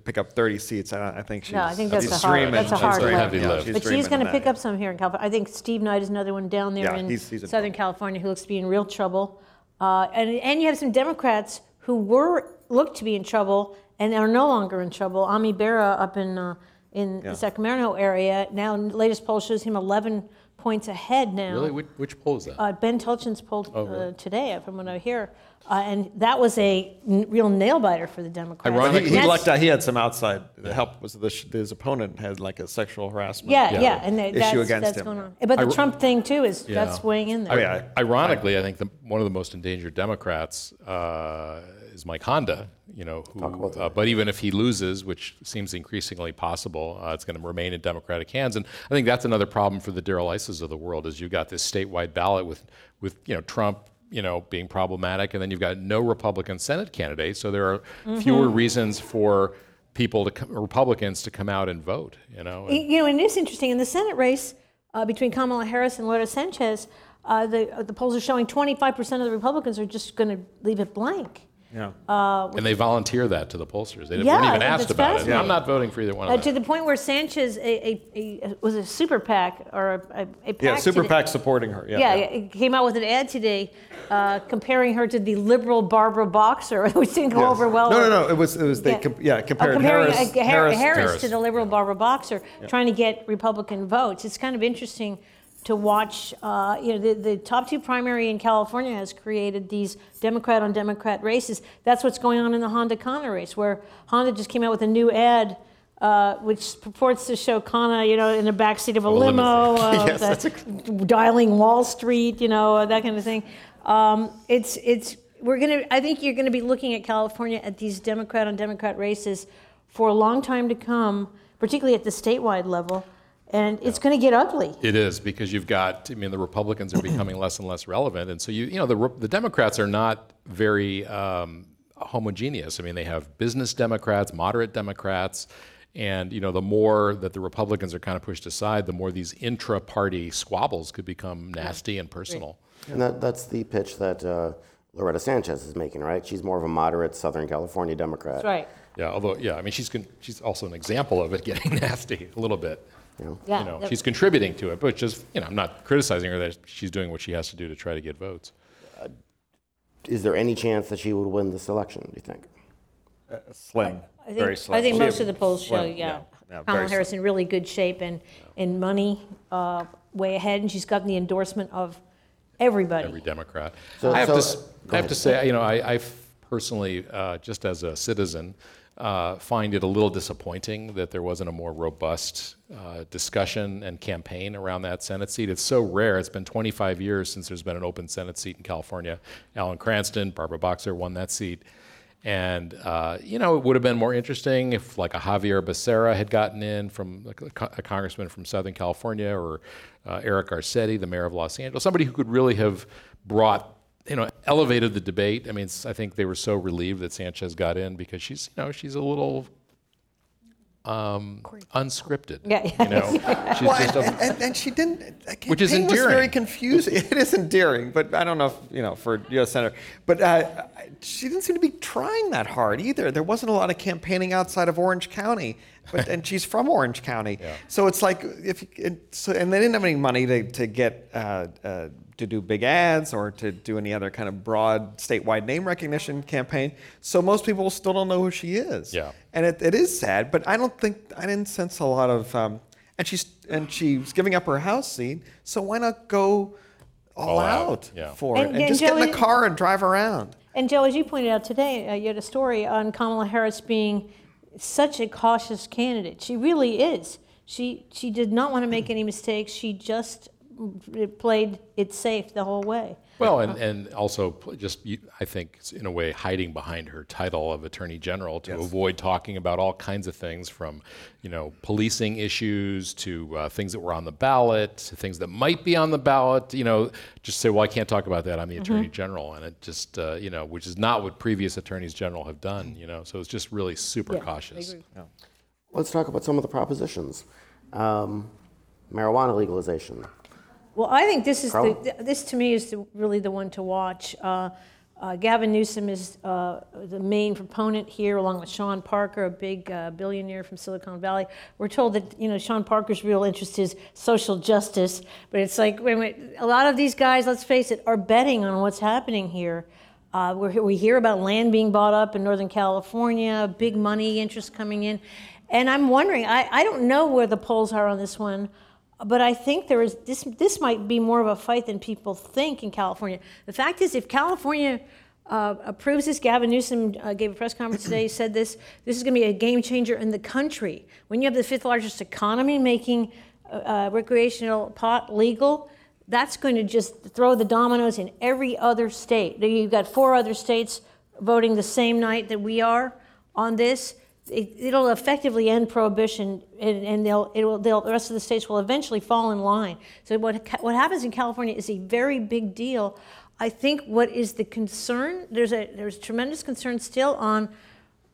pick up 30 seats. I, I think she's No, I think that's she's a hard- dreaming. that's a She's hard dreaming. lift. Heavy Yeah, lift. she's But she's dreaming going to of pick that. up some here in California. I think Steve Knight is another one down there Yeah, in he's- he's in Southern trouble. California who looks to be in real trouble. Uh, and, and you have some Democrats who were looked to be in trouble and are no longer in trouble. Ami Bera up in uh, in Yeah. the Sacramento area now. Latest poll shows him 11 points ahead now. Really? Which, which poll is that? Uh, Ben Tulchin's polled Oh, really? uh, today, from what I hear, uh, and that was a n- real nail biter for the Democrats. Ironically- He, he lucked out. He had some outside help. Was the, his opponent had like a sexual harassment? Yeah, Yeah. yeah, and that- issue that's, against that's him. going on. But the I- Trump thing too is Yeah. that's weighing in there. Oh, yeah. Ironically, I think the, one of the most endangered Democrats uh, is Mike Honda. You know, who, uh, but even if he loses, which seems increasingly possible, uh, it's going to remain in Democratic hands. And I think that's another problem for the Darrell Issas of the world is you've got this statewide ballot with, with you know Trump. You know, being problematic, and then you've got no Republican Senate candidates, so there are fewer reasons for people to come, Republicans to come out and vote. You know, and- You know, and it's interesting in the Senate race uh, between Kamala Harris and Loretta Sanchez. Uh, the uh, the polls are showing 25% of the Republicans are just going to leave it blank. Yeah. and they volunteer that to the pollsters. They Yeah, weren't even think asked about it. fascinating. I'm not voting for either one Uh, of to the point where Sanchez a, a, a, was a super PAC or a, a, a PAC Yeah, Super today- PAC supporting her. Yeah. Yeah, it came out with an ad today uh, comparing her to the liberal Barbara Boxer, which didn't go Yes. over well. No, no, no. It was, it was they, Yeah. com- yeah, compared comparing Harris, uh, Har- Harris, Harris, Harris. to the liberal Barbara Boxer, trying to get Republican votes. It's kind of interesting to watch. Uh, you know, the, the top two primary in California has created these Democrat on Democrat races. That's what's going on in the Honda Khanna race, where Honda just came out with a new ad. Uh, which purports to show Khanna, you know, in the backseat of a limo, uh, Yes, that's dialing Wall Street, you know, uh, that kind of thing. Um, it's it's we're gonna. I think you're gonna be looking at California at these Democrat on Democrat races for a long time to come, particularly at the statewide level, and it's gonna get ugly. It is because you've got. I mean, the Republicans are becoming less and less relevant, and so you, you know, the the Democrats are not very um, homogeneous. I mean, they have business Democrats, moderate Democrats, and you know, the more that the Republicans are kind of pushed aside, the more these intra-party squabbles could become nasty and personal. And that, that's the pitch that uh, Loretta Sanchez is making, right? She's more of a moderate Southern California Democrat. That's right. Yeah, although, yeah, I mean, she's con- she's also an example of it getting nasty a little bit. Yeah. You know, she's contributing to it, but just you know, I'm not criticizing her that she's doing what she has to do to try to get votes. Is there any chance that she would win this election, do you think? Slim. I very think, slim. I think most of the polls show, slim, yeah, yeah, Kamala very Harris in really good shape and and money uh, way ahead, and she's gotten the endorsement of everybody. every Democrat. So- I have, so- to, I have to say, you know, I, I f- personally, uh, just as a citizen, uh, find it a little disappointing that there wasn't a more robust uh, discussion and campaign around that Senate seat. It's so rare. It's been 25 years since there's been an open Senate seat in California. Alan Cranston, Barbara Boxer won that seat. And, uh, you know, it would have been more interesting if, like, a Xavier Becerra had gotten in from like, a, a congressman from Southern California or uh, Eric Garcetti, the mayor of Los Angeles, somebody who could really have brought, you know, elevated the debate. I mean, I think they were so relieved that Sanchez got in because she's, you know, she's a little um, unscripted. Yeah. You know, she's Well, just and, a, and, and she didn't. Which is campaign was very confusing. It is endearing, but I don't know if you know for U.S. senator. But uh, she didn't seem to be trying that hard either. There wasn't a lot of campaigning outside of Orange County, but and she's from Orange County, so it's like if it, so, and they didn't have any money to to get. Uh, uh, to do big ads or to do any other kind of broad statewide name recognition campaign. So most people still don't know who she is. Yeah. And it, it is sad, but I don't think I didn't sense a lot of. Um, and she's and she's giving up her house seat, so why not go all, All out, out, yeah. for And- it and and just get in Joey- the car and drive around? And Joe, as you pointed out today, uh, you had a story on Kamala Harris being such a cautious candidate. She really is. She she did not want to make any mistakes. She just played it safe the whole way. Well, and, and also just, I think, in a way, hiding behind her title of Attorney General to avoid talking about all kinds of things from, you know, policing issues to uh, things that were on the ballot, to things that might be on the ballot, you know, just say, well, I can't talk about that. I'm the Attorney General. And it just, uh, you know, which is not what previous Attorneys General have done, you know, so it's just really super cautious. Let's talk about some of the propositions. Um, marijuana legalization. Well, I think this is Carla? the, this to me is the, really the one to watch. Uh, uh, Gavin Newsom is uh, the main proponent here, along with Sean Parker, a big uh, billionaire from Silicon Valley. We're told that you know Sean Parker's real interest is social justice, but it's like wait, wait, a lot of these guys, let's face it, are betting on what's happening here. Uh, we're, we hear about land being bought up in Northern California, big money interest coming in, and I'm wondering. I, I don't know where the polls are on this one. But I think there is this. This might be more of a fight than people think in California. The fact is, if California uh, approves this, Gavin Newsom uh, gave a press conference today. Said this. This is going to be a game changer in the country. When you have the fifth largest economy making uh, uh, recreational pot legal, that's going to just throw the dominoes in every other state. You've got four other states voting the same night that we are on this it, it'll effectively end prohibition, and, and they'll, it'll, they'll, the rest of the states will eventually fall in line. So what, what happens in California is a very big deal. I think what is the concern? There's a there's tremendous concern still on,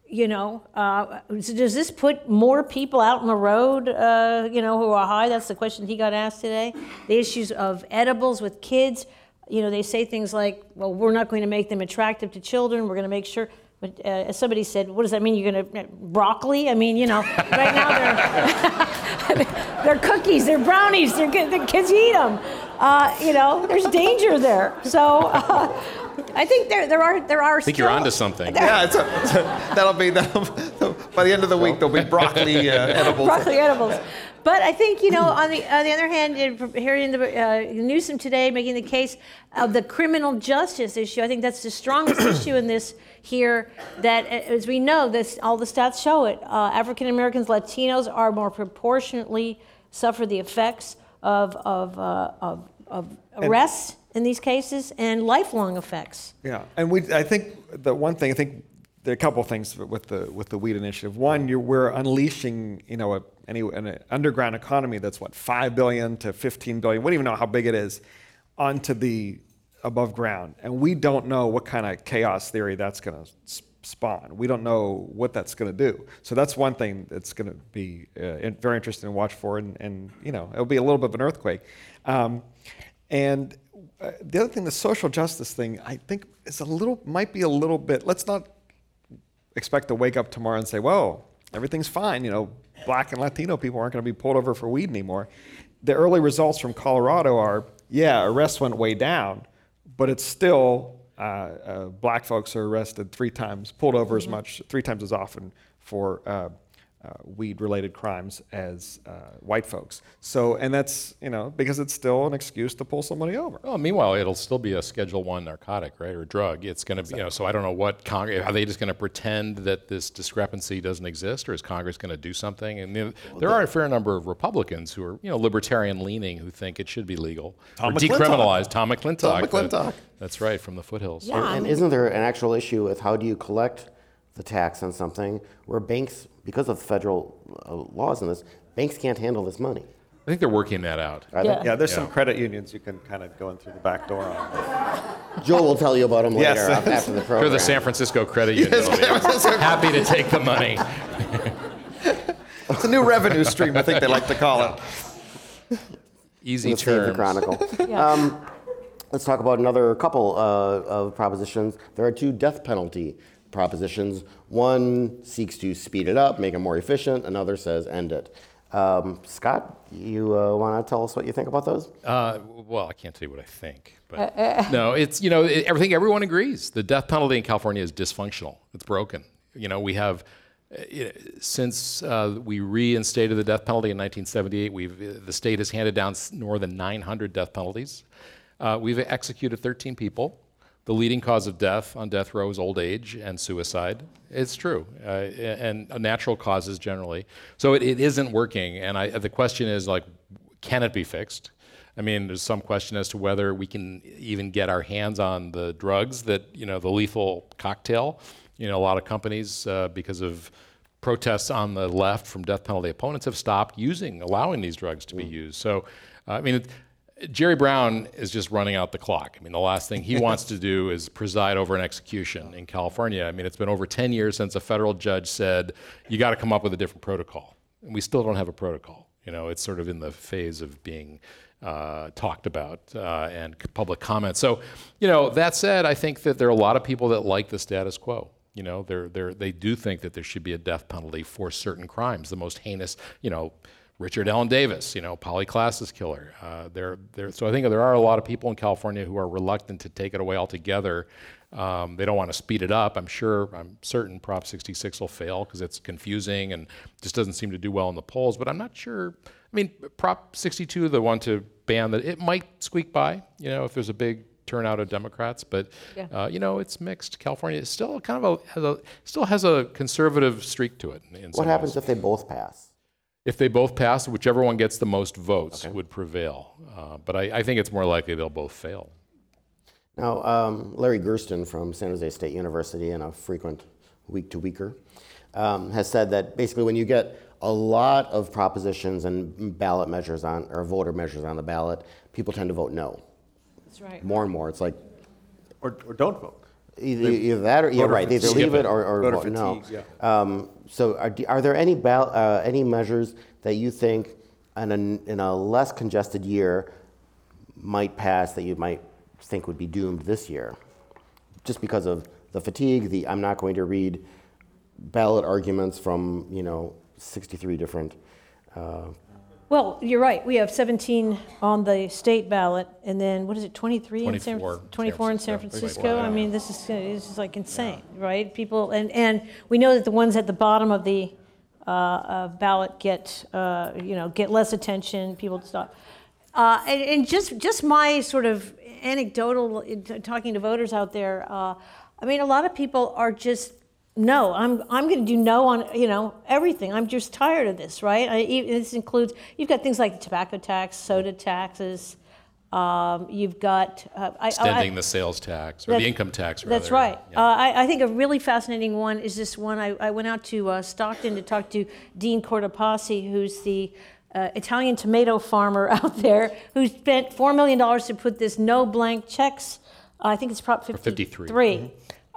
you know, uh, does this put more people out on the road, uh, you know, who are high? That's the question he got asked today. The issues of edibles with kids. You know, they say things like, well, we're not going to make them attractive to children. We're going to make sure. But uh, as somebody said, what does that mean? You're going to broccoli? I mean, you know, right now they're they're cookies, they're brownies, they're good, the kids eat them. Uh, you know, there's danger there. So uh, I think there there are there are. I think you're onto something. Yeah, it's a, it's a- that'll be that'll, by the end of the week there'll be broccoli uh, edibles. broccoli edibles. But I think you know, on the on the other hand, in- hearing the uh, Newsom today making the case of the criminal justice issue, I think that's the strongest issue in this here. That, as we know, this all the stats show it. Uh, African Americans, Latinos are more proportionately suffer the effects of of uh, of, of arrests in these cases and lifelong effects. Yeah, and we I think the one thing I think there are a couple of things with the with the weed initiative. One, you're, we're unleashing you know a, any an underground economy that's what five billion to fifteen billion. We don't even know how big it is onto the above ground, and we don't know what kind of chaos theory that's going to spawn. We don't know what that's going to do. So that's one thing that's going to be uh, very interesting to watch for, and, and you know it'll be a little bit of an earthquake. Um, and uh, the other thing, the social justice thing, I think is a little might be a little bit. Let's not expect to wake up tomorrow and say, "Well, everything's fine." You know, black and Latino people aren't going to be pulled over for weed anymore. The early results from Colorado are, yeah, arrests went way down, but it's still uh, uh, black folks are arrested three times, pulled over as much, three times as often for uh, uh, weed-related crimes as uh, white folks. So, and that's you know because it's still an excuse to pull somebody over. Well, meanwhile, it'll still be a Schedule One narcotic, right, or drug. It's going to be, you know. So I don't know what Congress are they just going to pretend that this discrepancy doesn't exist, or is Congress going to do something? And you know, there are a fair number of Republicans who are, you know, libertarian leaning who think it should be legal Tom or McClintock. decriminalize. Tom McClintock. Tom the- McClintock. that's right, from the foothills. Yeah. And isn't there an actual issue with how do you collect the tax on something where banks, because of federal uh, laws in this, banks can't handle this money? I think they're working that out. Are they? Yeah. Yeah, there's some credit unions you can kind of go in through the back door on. Joe will tell you about them later Yes. after the program. They're the San Francisco Credit Union. They'll happy to take the money. It's a new revenue stream, I think they like to call it. Easy the Save the terms. Chronicle. um, let's talk about another couple uh, of propositions. There are two death penalty propositions. One seeks to speed it up, make it more efficient. Another says end it. Um, Scott, you uh, want to tell us what you think about those? Uh, well, I can't tell you what I think, but no, it's you know it, everything. Everyone agrees the death penalty in California is dysfunctional. It's broken. You know we have uh, since uh, we reinstated the death penalty in 1978. We've the state has handed down more than 900 death penalties. Uh, we've executed 13 people. The leading cause of death on death row is old age and suicide. It's true, uh, and natural causes generally. So it, it isn't working. And I, the question is like, can it be fixed? I mean, there's some question as to whether we can even get our hands on the drugs that, you know, the lethal cocktail. You know, a lot of companies, uh, because of protests on the left from death penalty opponents, have stopped using, allowing these drugs to be used. So, uh, I mean, Jerry Brown is just running out the clock. I mean, the last thing he wants to do is preside over an execution in California. I mean, it's been over 10 years since a federal judge said, you got to come up with a different protocol. And we still don't have a protocol. You know, it's sort of in the phase of being uh, talked about uh, and public comment. So, you know, that said, I think that there are a lot of people that like the status quo. You know, they're, they're, they do think that there should be a death penalty for certain crimes, the most heinous, you know, Richard Allen Davis, you know, Polly Klaas's killer. Uh, there, there, so I think there are a lot of people in California who are reluctant to take it away altogether. Um, they don't want to speed it up. I'm sure, I'm certain Prop 66 will fail because it's confusing and just doesn't seem to do well in the polls. But I'm not sure. I mean, Prop 62, the one to ban that, it might squeak by. You know, if there's a big turnout of Democrats, but Yeah. uh, you know, it's mixed. California is still kind of a, has a still has a conservative streak to it. In What happens ways. if they both pass? If they both pass, whichever one gets the most votes would prevail. Uh, but I, I think it's more likely they'll both fail. Now, um, Larry Gerston from San Jose State University and a frequent week to weeker um, has said that basically when you get a lot of propositions and ballot measures on, or voter measures on the ballot, people tend to vote no. That's right. More and more. It's like Or, or don't vote. either, either that or, yeah, voter right, they either fatigue. leave it or, or Voter vote no. fatigue, Um, so are, are there any, ball, uh, any measures that you think in a, in a less congested year might pass that you might think would be doomed this year? Just because of the fatigue, the I'm not going to read ballot arguments from, you know, 63 different. Uh, Well, you're right. We have 17 on the state ballot, and then what is it, 23 in San 24 24 in San Francisco. I mean, this is this is like insane, right? People and and we know that the ones at the bottom of the uh, uh, ballot get uh, you know get less attention. People stop. Uh, and, and just just my sort of anecdotal talking to voters out there. Uh, I mean, a lot of people are just no. I'm I'm going to do no on you know everything. I'm just tired of this, right? I, this includes you've got things like the tobacco tax, soda taxes. Um, you've got uh, I- I- Extending the sales tax or the income tax, rather. that's right. Yeah. Uh, I, I think a really fascinating one is this one. I, I went out to uh, Stockton to talk to Dean Cortopassi, who's the uh, Italian tomato farmer out there, who spent $4 million to put this no blank checks, uh, I think it's Prop 53. 53,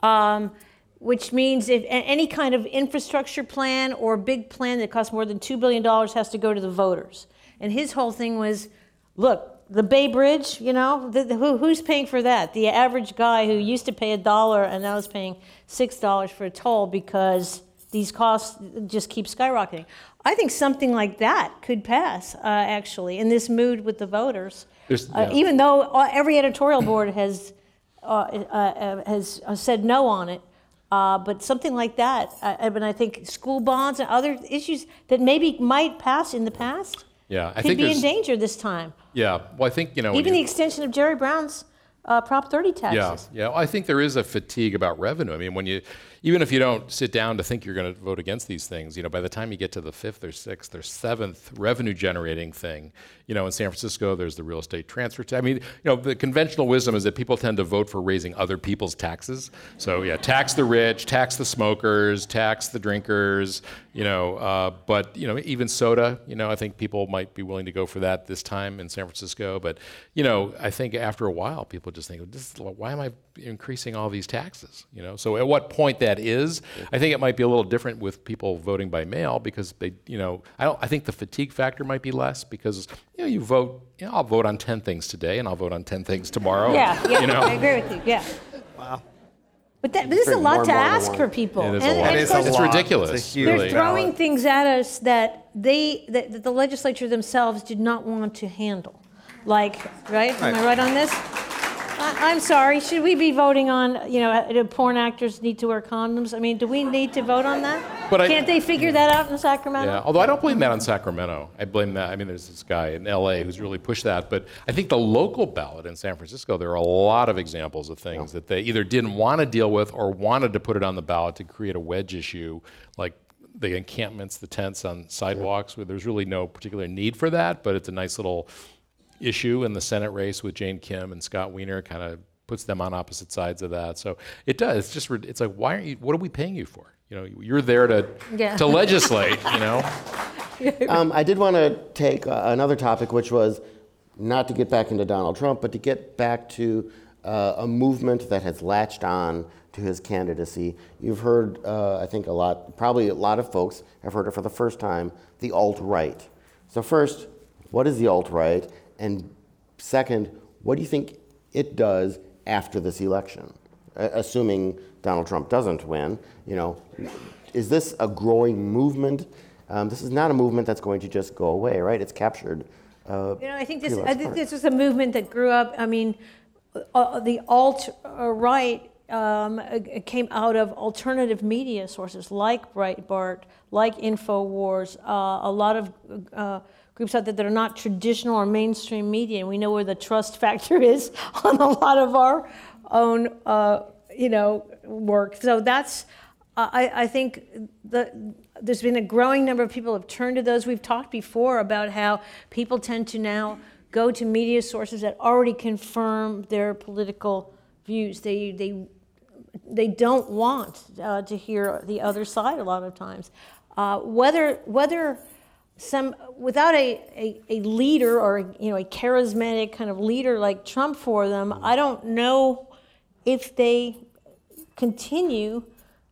um, which means if any kind of infrastructure plan or big plan that costs more than $2 billion has to go to the voters. And his whole thing was look, the Bay Bridge, you know, the, the, who, who's paying for that? The average guy who used to pay a dollar and now is paying six dollars for a toll because these costs just keep skyrocketing. I think something like that could pass, uh, actually, in this mood with the voters. There's- Uh, even though uh, every editorial board has uh, uh, uh, has uh, said no on it. Uh, but something like that, uh, I mean, I think school bonds and other issues that maybe might pass in the past Yeah, I could think be in danger this time. Yeah, well, I think, you know. Even you- the extension of Jerry Brown's uh, Prop 30 taxes. Yeah, yeah. I think there is a fatigue about revenue. I mean, when you, even if you don't sit down to think you're going to vote against these things, you know, by the time you get to the fifth or sixth or seventh revenue-generating thing, you know, in San Francisco, there's the real estate transfer tax. I mean, you know, the conventional wisdom is that people tend to vote for raising other people's taxes. So yeah, tax the rich, tax the smokers, tax the drinkers. You know, uh, but you know, even soda. You know, I think people might be willing to go for that this time in San Francisco. But you know, I think after a while, people just think, why am I increasing all these taxes? You know, so at what point that is, I think it might be a little different with people voting by mail because they, you know, I don't. I think the fatigue factor might be less because you know, you vote. You know, I'll vote on ten things today, and I'll vote on ten things tomorrow. Yeah, yeah, you know. I agree with you. Yeah. Wow. But, that, but this is a lot to and more to ask for people. It is and, a lot. and It of a It's ridiculous, It's a huge they're really. throwing ballot. things at us that they that, that the legislature themselves did not want to handle. Like, right? Am I Right. right on this? I, I'm sorry. Should we be voting on, you know, do porn actors need to wear condoms? I mean, do we need to vote on that? But I- Can't they figure that out in Sacramento? Yeah, although I don't blame that on Sacramento. I blame that. I mean, there's this guy in LA who's really pushed that. But I think the local ballot in San Francisco, there are a lot of examples of things that they either didn't want to deal with or wanted to put it on the ballot to create a wedge issue, like the encampments, the tents on sidewalks, where there's really no particular need for that, but it's a nice little issue in the Senate race with Jane Kim and Scott Wiener kind of puts them on opposite sides of that. So it does. It's just it's like why aren't you? What are we paying you for? You know, you're there to Yeah. to legislate. You know. Um, I did want to take uh, another topic, which was not to get back into Donald Trump, but to get back to uh, a movement that has latched on to his candidacy. You've heard, uh, I think, a lot, probably a lot of folks have heard it for the first time, the alt right. So, first, what is the alt right? And second, what do you think it does after this election? Assuming Donald Trump doesn't win, you know, is this a growing movement? Um, this is not a movement that's going to just go away, right? It's captured. Uh, You know, I think this. I think this was a movement that grew up. I mean, uh, the alt uh, right um, uh, came out of alternative media sources like Breitbart, like Infowars, uh, a lot of uh, groups out there that are not traditional or mainstream media, and we know where the trust factor is on a lot of our own, uh, you know, work. So that's. I, I think the, there's been a growing number of people have turned to those. We've talked before about how people tend to now go to media sources that already confirm their political views. They, they, they don't want uh, to hear the other side a lot of times. Uh, whether, whether some, without a, a, a leader or you know, a charismatic kind of leader like Trump for them, I don't know if they continue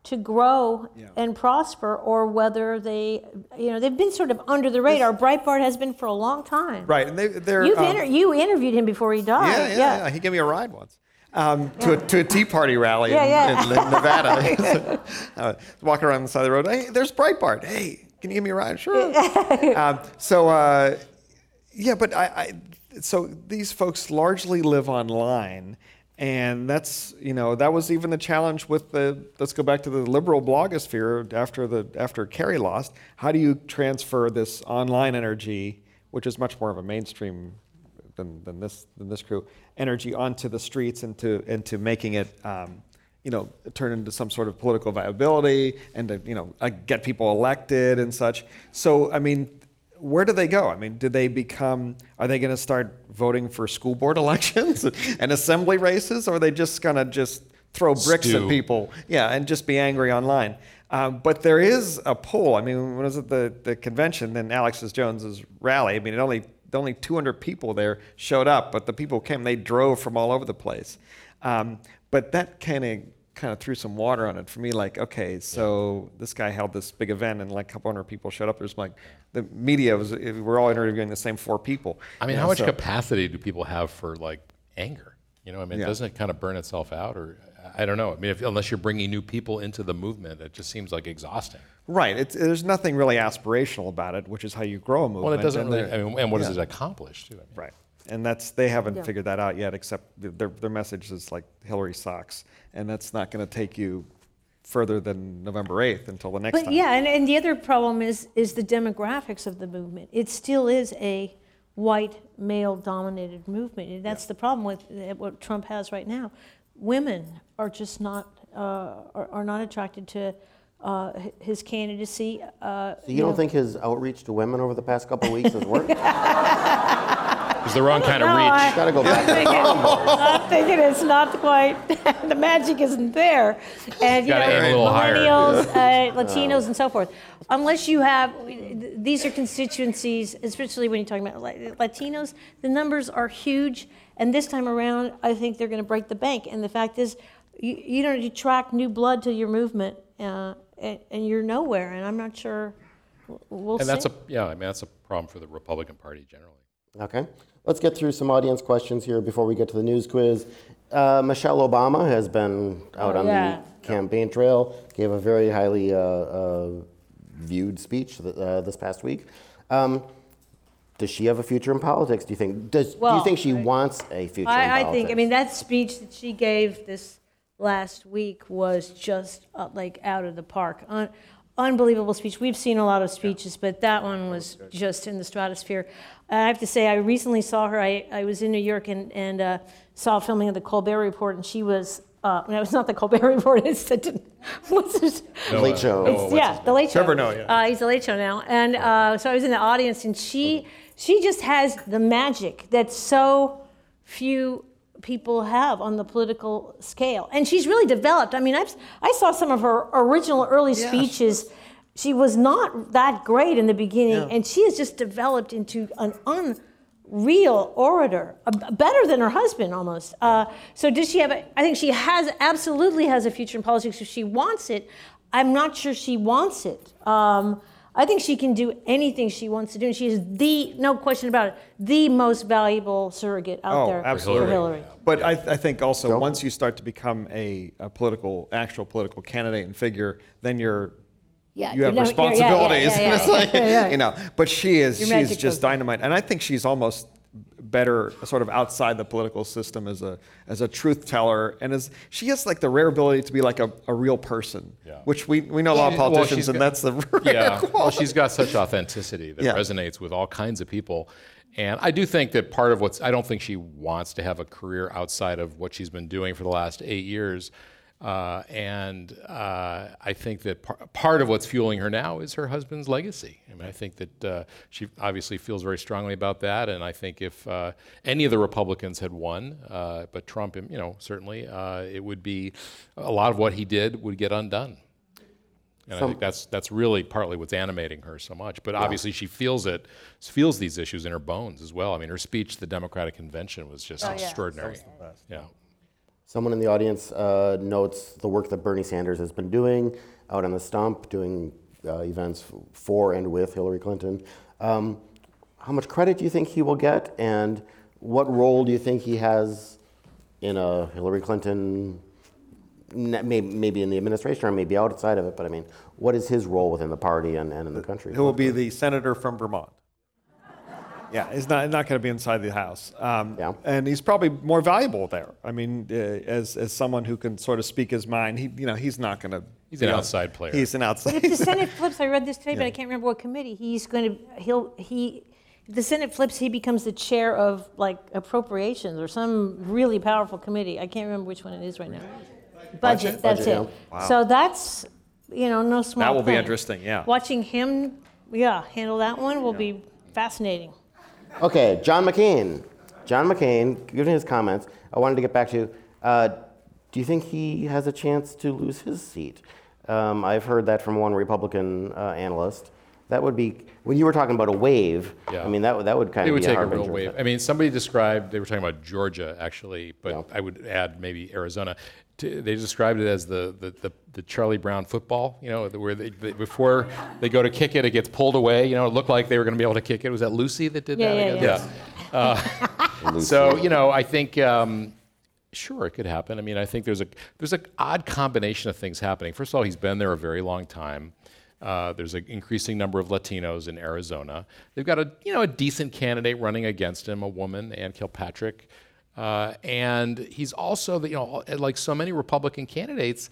to grow and prosper or whether they, you know, they've been sort of under the radar. Breitbart has been for a long time. Right, and they, they're. You've um, inter- you interviewed him before he died. yeah, yeah, yeah, He gave me a ride once. Um, to, a, to a Tea Party rally Yeah, in, yeah. in Nevada. uh, walking around the side of the road. Hey, there's Breitbart. Hey, can you give me a ride? Sure. um, so, uh, yeah, but I, I, so these folks largely live online. And that's, you know, that was even the challenge with the, let's go back to the liberal blogosphere after the, after Kerry lost. How do you transfer this online energy, which is much more of a mainstream than, than this than this crew energy onto the streets and to and to making it um, you know turn into some sort of political viability and to you know get people elected and such. So I mean. Where do they go? I mean, do they become? Are they going to start voting for school board elections and assembly races, or are they just going to just throw bricks Stew. at people? Yeah, and just be angry online. Um, but there is a poll. I mean, when was it the, the convention? Then Alexis Jones's rally. I mean, it only only 200 people there showed up, but the people came. They drove from all over the place. Um, but that kind of kind of threw some water on it for me. Like, okay, so this guy held this big event, and like a couple hundred people showed up. There's like the media was. We're all interviewing the same four people. I mean, You how much so- capacity do people have for like anger? You know, I mean, Yeah. doesn't it kind of burn itself out, or I don't know. I mean, if, unless you're bringing new people into the movement, it just seems like exhausting. Right. It's, there's nothing really aspirational about it, which is how you grow a movement. Well, it doesn't and really. I mean, and what does it accomplish too? I mean, Right. And that's they haven't Yeah. figured that out yet. Except th- their their message is like Hillary sucks, and that's not going to take you further than November eighth until the next But time. yeah, and, and the other problem is is the demographics of the movement. It still is a white male dominated movement. And that's the problem with uh, what Trump has right now. Women are just not uh, are, are not attracted to uh, hi- his candidacy. Uh, so you don't know. think his outreach to women over the past couple of weeks has worked? It's the wrong kind of reach. I- Gotta go back. I'm thinking, I'm thinking it's not quite, the magic isn't there. And, you Gotta know, aim a little higher. millennials, uh, Latinos, and so forth. Unless you have, these are constituencies, especially when you're talking about Latinos, the numbers are huge. And this time around, I think they're going to break the bank. And the fact is, you, you don't attract new blood to your movement, uh, and, and you're nowhere. And I'm not sure, we'll And see. that's a yeah. I mean, that's a problem for the Republican Party generally. Okay. Let's get through some audience questions here before we get to the news quiz. Uh, Michelle Obama has been out Oh, on yeah. the campaign trail, gave a very highly uh, uh, viewed speech th- uh, this past week. Um, does she have a future in politics, do you think? Does, do you think she I- wants a future in I, I think, I mean, that speech that she gave this last week was just uh, like out of the park. Un- unbelievable speech. We've seen a lot of speeches, but that one was just in the stratosphere. I have to say, I recently saw her. I, I was in New York and, and uh, saw filming of the Colbert Report, and she was. Uh, no, it's not the Colbert Report. It's the what's this? Late uh, show. Noah, It's, what's yeah, the Late Show. Trevor Noah, yeah. Uh, he's the Late Show now, and uh, so I was in the audience, and she she just has the magic that so few people have on the political scale. And she's really developed. I mean, I've, I saw some of her original early speeches. She was not that great in the beginning, and she has just developed into an unreal orator, a- better than her husband almost. Uh, so, does she have? A, I think she has absolutely has a future in politics if she wants it. I'm not sure she wants it. Um, I think she can do anything she wants to do, and she is the, no question about it, the most valuable surrogate out Oh, there absolutely. for Hillary. But I, I think also once you start to become a, a political, actual political candidate and figure, then you're Yeah, you have no, yeah, yeah, yeah, responsibilities. yeah, yeah, like, yeah, yeah. you know, but she is Your she's just dynamite, and I think she's almost better sort of outside the political system as a as a truth teller and as she has like the rare ability to be like a, a real person Yeah. which we, we know a lot of She- well, politicians and got- that's the rare yeah. Well, she's got such authenticity that Yeah. resonates with all kinds of people. And I do think that part of what's, I don't think she wants to have a career outside of what she's been doing for the last eight years. Uh, and uh, I think that par- part of what's fueling her now is her husband's legacy. I mean, I think that uh, she obviously feels very strongly about that. And I think if uh, any of the Republicans had won, uh, but Trump, you know, certainly, uh, it would be a lot of what he did would get undone. And I think that's that's really partly what's animating her so much. But obviously, she feels it, feels these issues in her bones as well. I mean, her speech at the Democratic convention was just extraordinary. Yeah. Someone in the audience uh, notes the work that Bernie Sanders has been doing out on the stump, doing uh, events for and with Hillary Clinton. Um, how much credit do you think he will get, and what role do you think he has in a Hillary Clinton, maybe in the administration or maybe outside of it? But I mean, what is his role within the party and, and in the country? who will be the senator from Vermont. Yeah, he's not, not going to be inside the House. Um, Yeah. And he's probably more valuable there. I mean, uh, as, as someone who can sort of speak his mind, he, you know, he's not going to. He's an outside player. He's an outside. If the Senate flips, I read this today, but I can't remember what committee. He's going to he'll he. If the Senate flips, he becomes the chair of like appropriations or some really powerful committee. I can't remember which one it is right now. Budget. that's Budget, it. So that's you know no small. That will be interesting, yeah. Watching him, yeah, handle that one will be fascinating. Okay, John McCain. John McCain, given his comments, I wanted to get back to uh, do you think he has a chance to lose his seat? Um, I've heard that from one Republican uh, analyst. That would be, when you were talking about a wave, Yeah. I mean, that, would- that would kind It of would be take a harbinger real wave. I mean, somebody described, they were talking about Georgia, actually, but Yeah. I would add maybe Arizona. To, they described it as the, the, the, the Charlie Brown football, you know, where they, they, before they go to kick it, it gets pulled away. You know, it looked like they were going to be able to kick it. Was that Lucy that did Yeah, that? yeah, again? Uh, so, you know, I think. Um, Sure, it could happen. I mean, I think there's a there's an odd combination of things happening. First of all, he's been there a very long time. Uh, there's an increasing number of Latinos in Arizona. They've got a you know a decent candidate running against him, a woman, Ann Kirkpatrick, uh, and he's also the, you know like so many Republican candidates,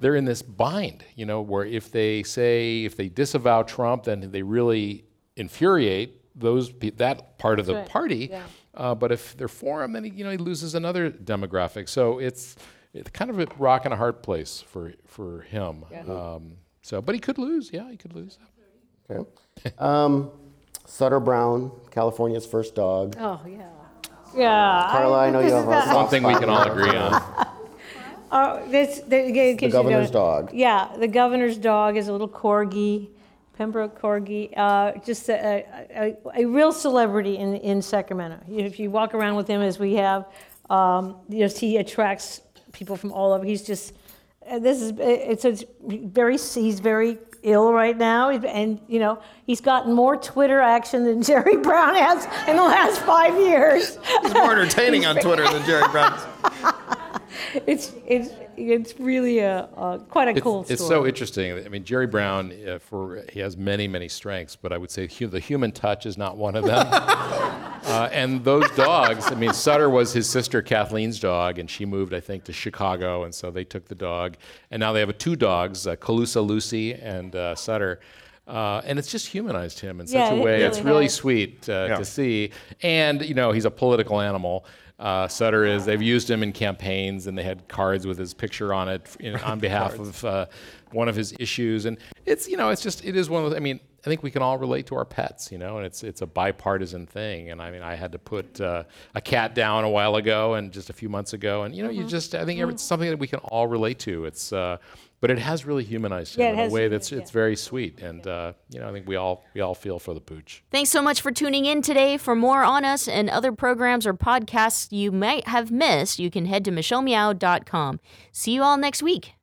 they're in this bind. You know where if they say if they disavow Trump, then they really infuriate those that part of the right. party. Yeah. Uh, but if they're for him, then he, you know he loses another demographic. So it's it's kind of a rock and a hard place for for him. Um, so, but he could lose. Yeah, he could lose. Okay. Um, Sutter Brown, California's first dog. Oh yeah. Yeah. Carla, I know you this have is a the- soft One thing we can all agree on. Oh, this, the, in case you governor's don't- dog. Yeah, the governor's dog is a little corgi, Pembroke corgi, uh, just a, a, a, a real celebrity in, in Sacramento. If you walk around with him as we have, um, just he attracts people from all over. He's just, uh, this is, it's, it's very, he's very ill right now, and you know he's gotten more Twitter action than Jerry Brown has in the last five years. He's more entertaining on Twitter than Jerry Brown. It's it's it's really a, a quite a It's, cool Story. it's so interesting. I mean, Jerry Brown, uh, for he has many, many strengths, but I would say hu- the human touch is not one of them. uh, and those dogs, I mean, Sutter was his sister Kathleen's dog, and she moved, I think, to Chicago, and so they took the dog, and now they have two dogs, uh, Colusa Lucy and uh, Sutter. Uh, and it's just humanized him in such Yeah, a it way. really it's really has. sweet uh, Yeah. to see. And, you know, he's a political animal. Uh, Sutter is, they've used him in campaigns and they had cards with his picture on it in, on behalf of uh, one of his issues. And it's, you know, it's just, it is one of those, I mean, I think we can all relate to our pets, you know, and it's it's a bipartisan thing. And I mean, I had to put uh, a cat down a while ago and just a few months ago, and you know, you just I think it's something that we can all relate to. It's uh, but it has really humanized him Yeah, it in a way that's it's yeah. very sweet, and uh, you know, I think we all we all feel for the pooch. Thanks so much for tuning in today. For more on us and other programs or podcasts you might have missed, you can head to michellemeow.com. See you all next week.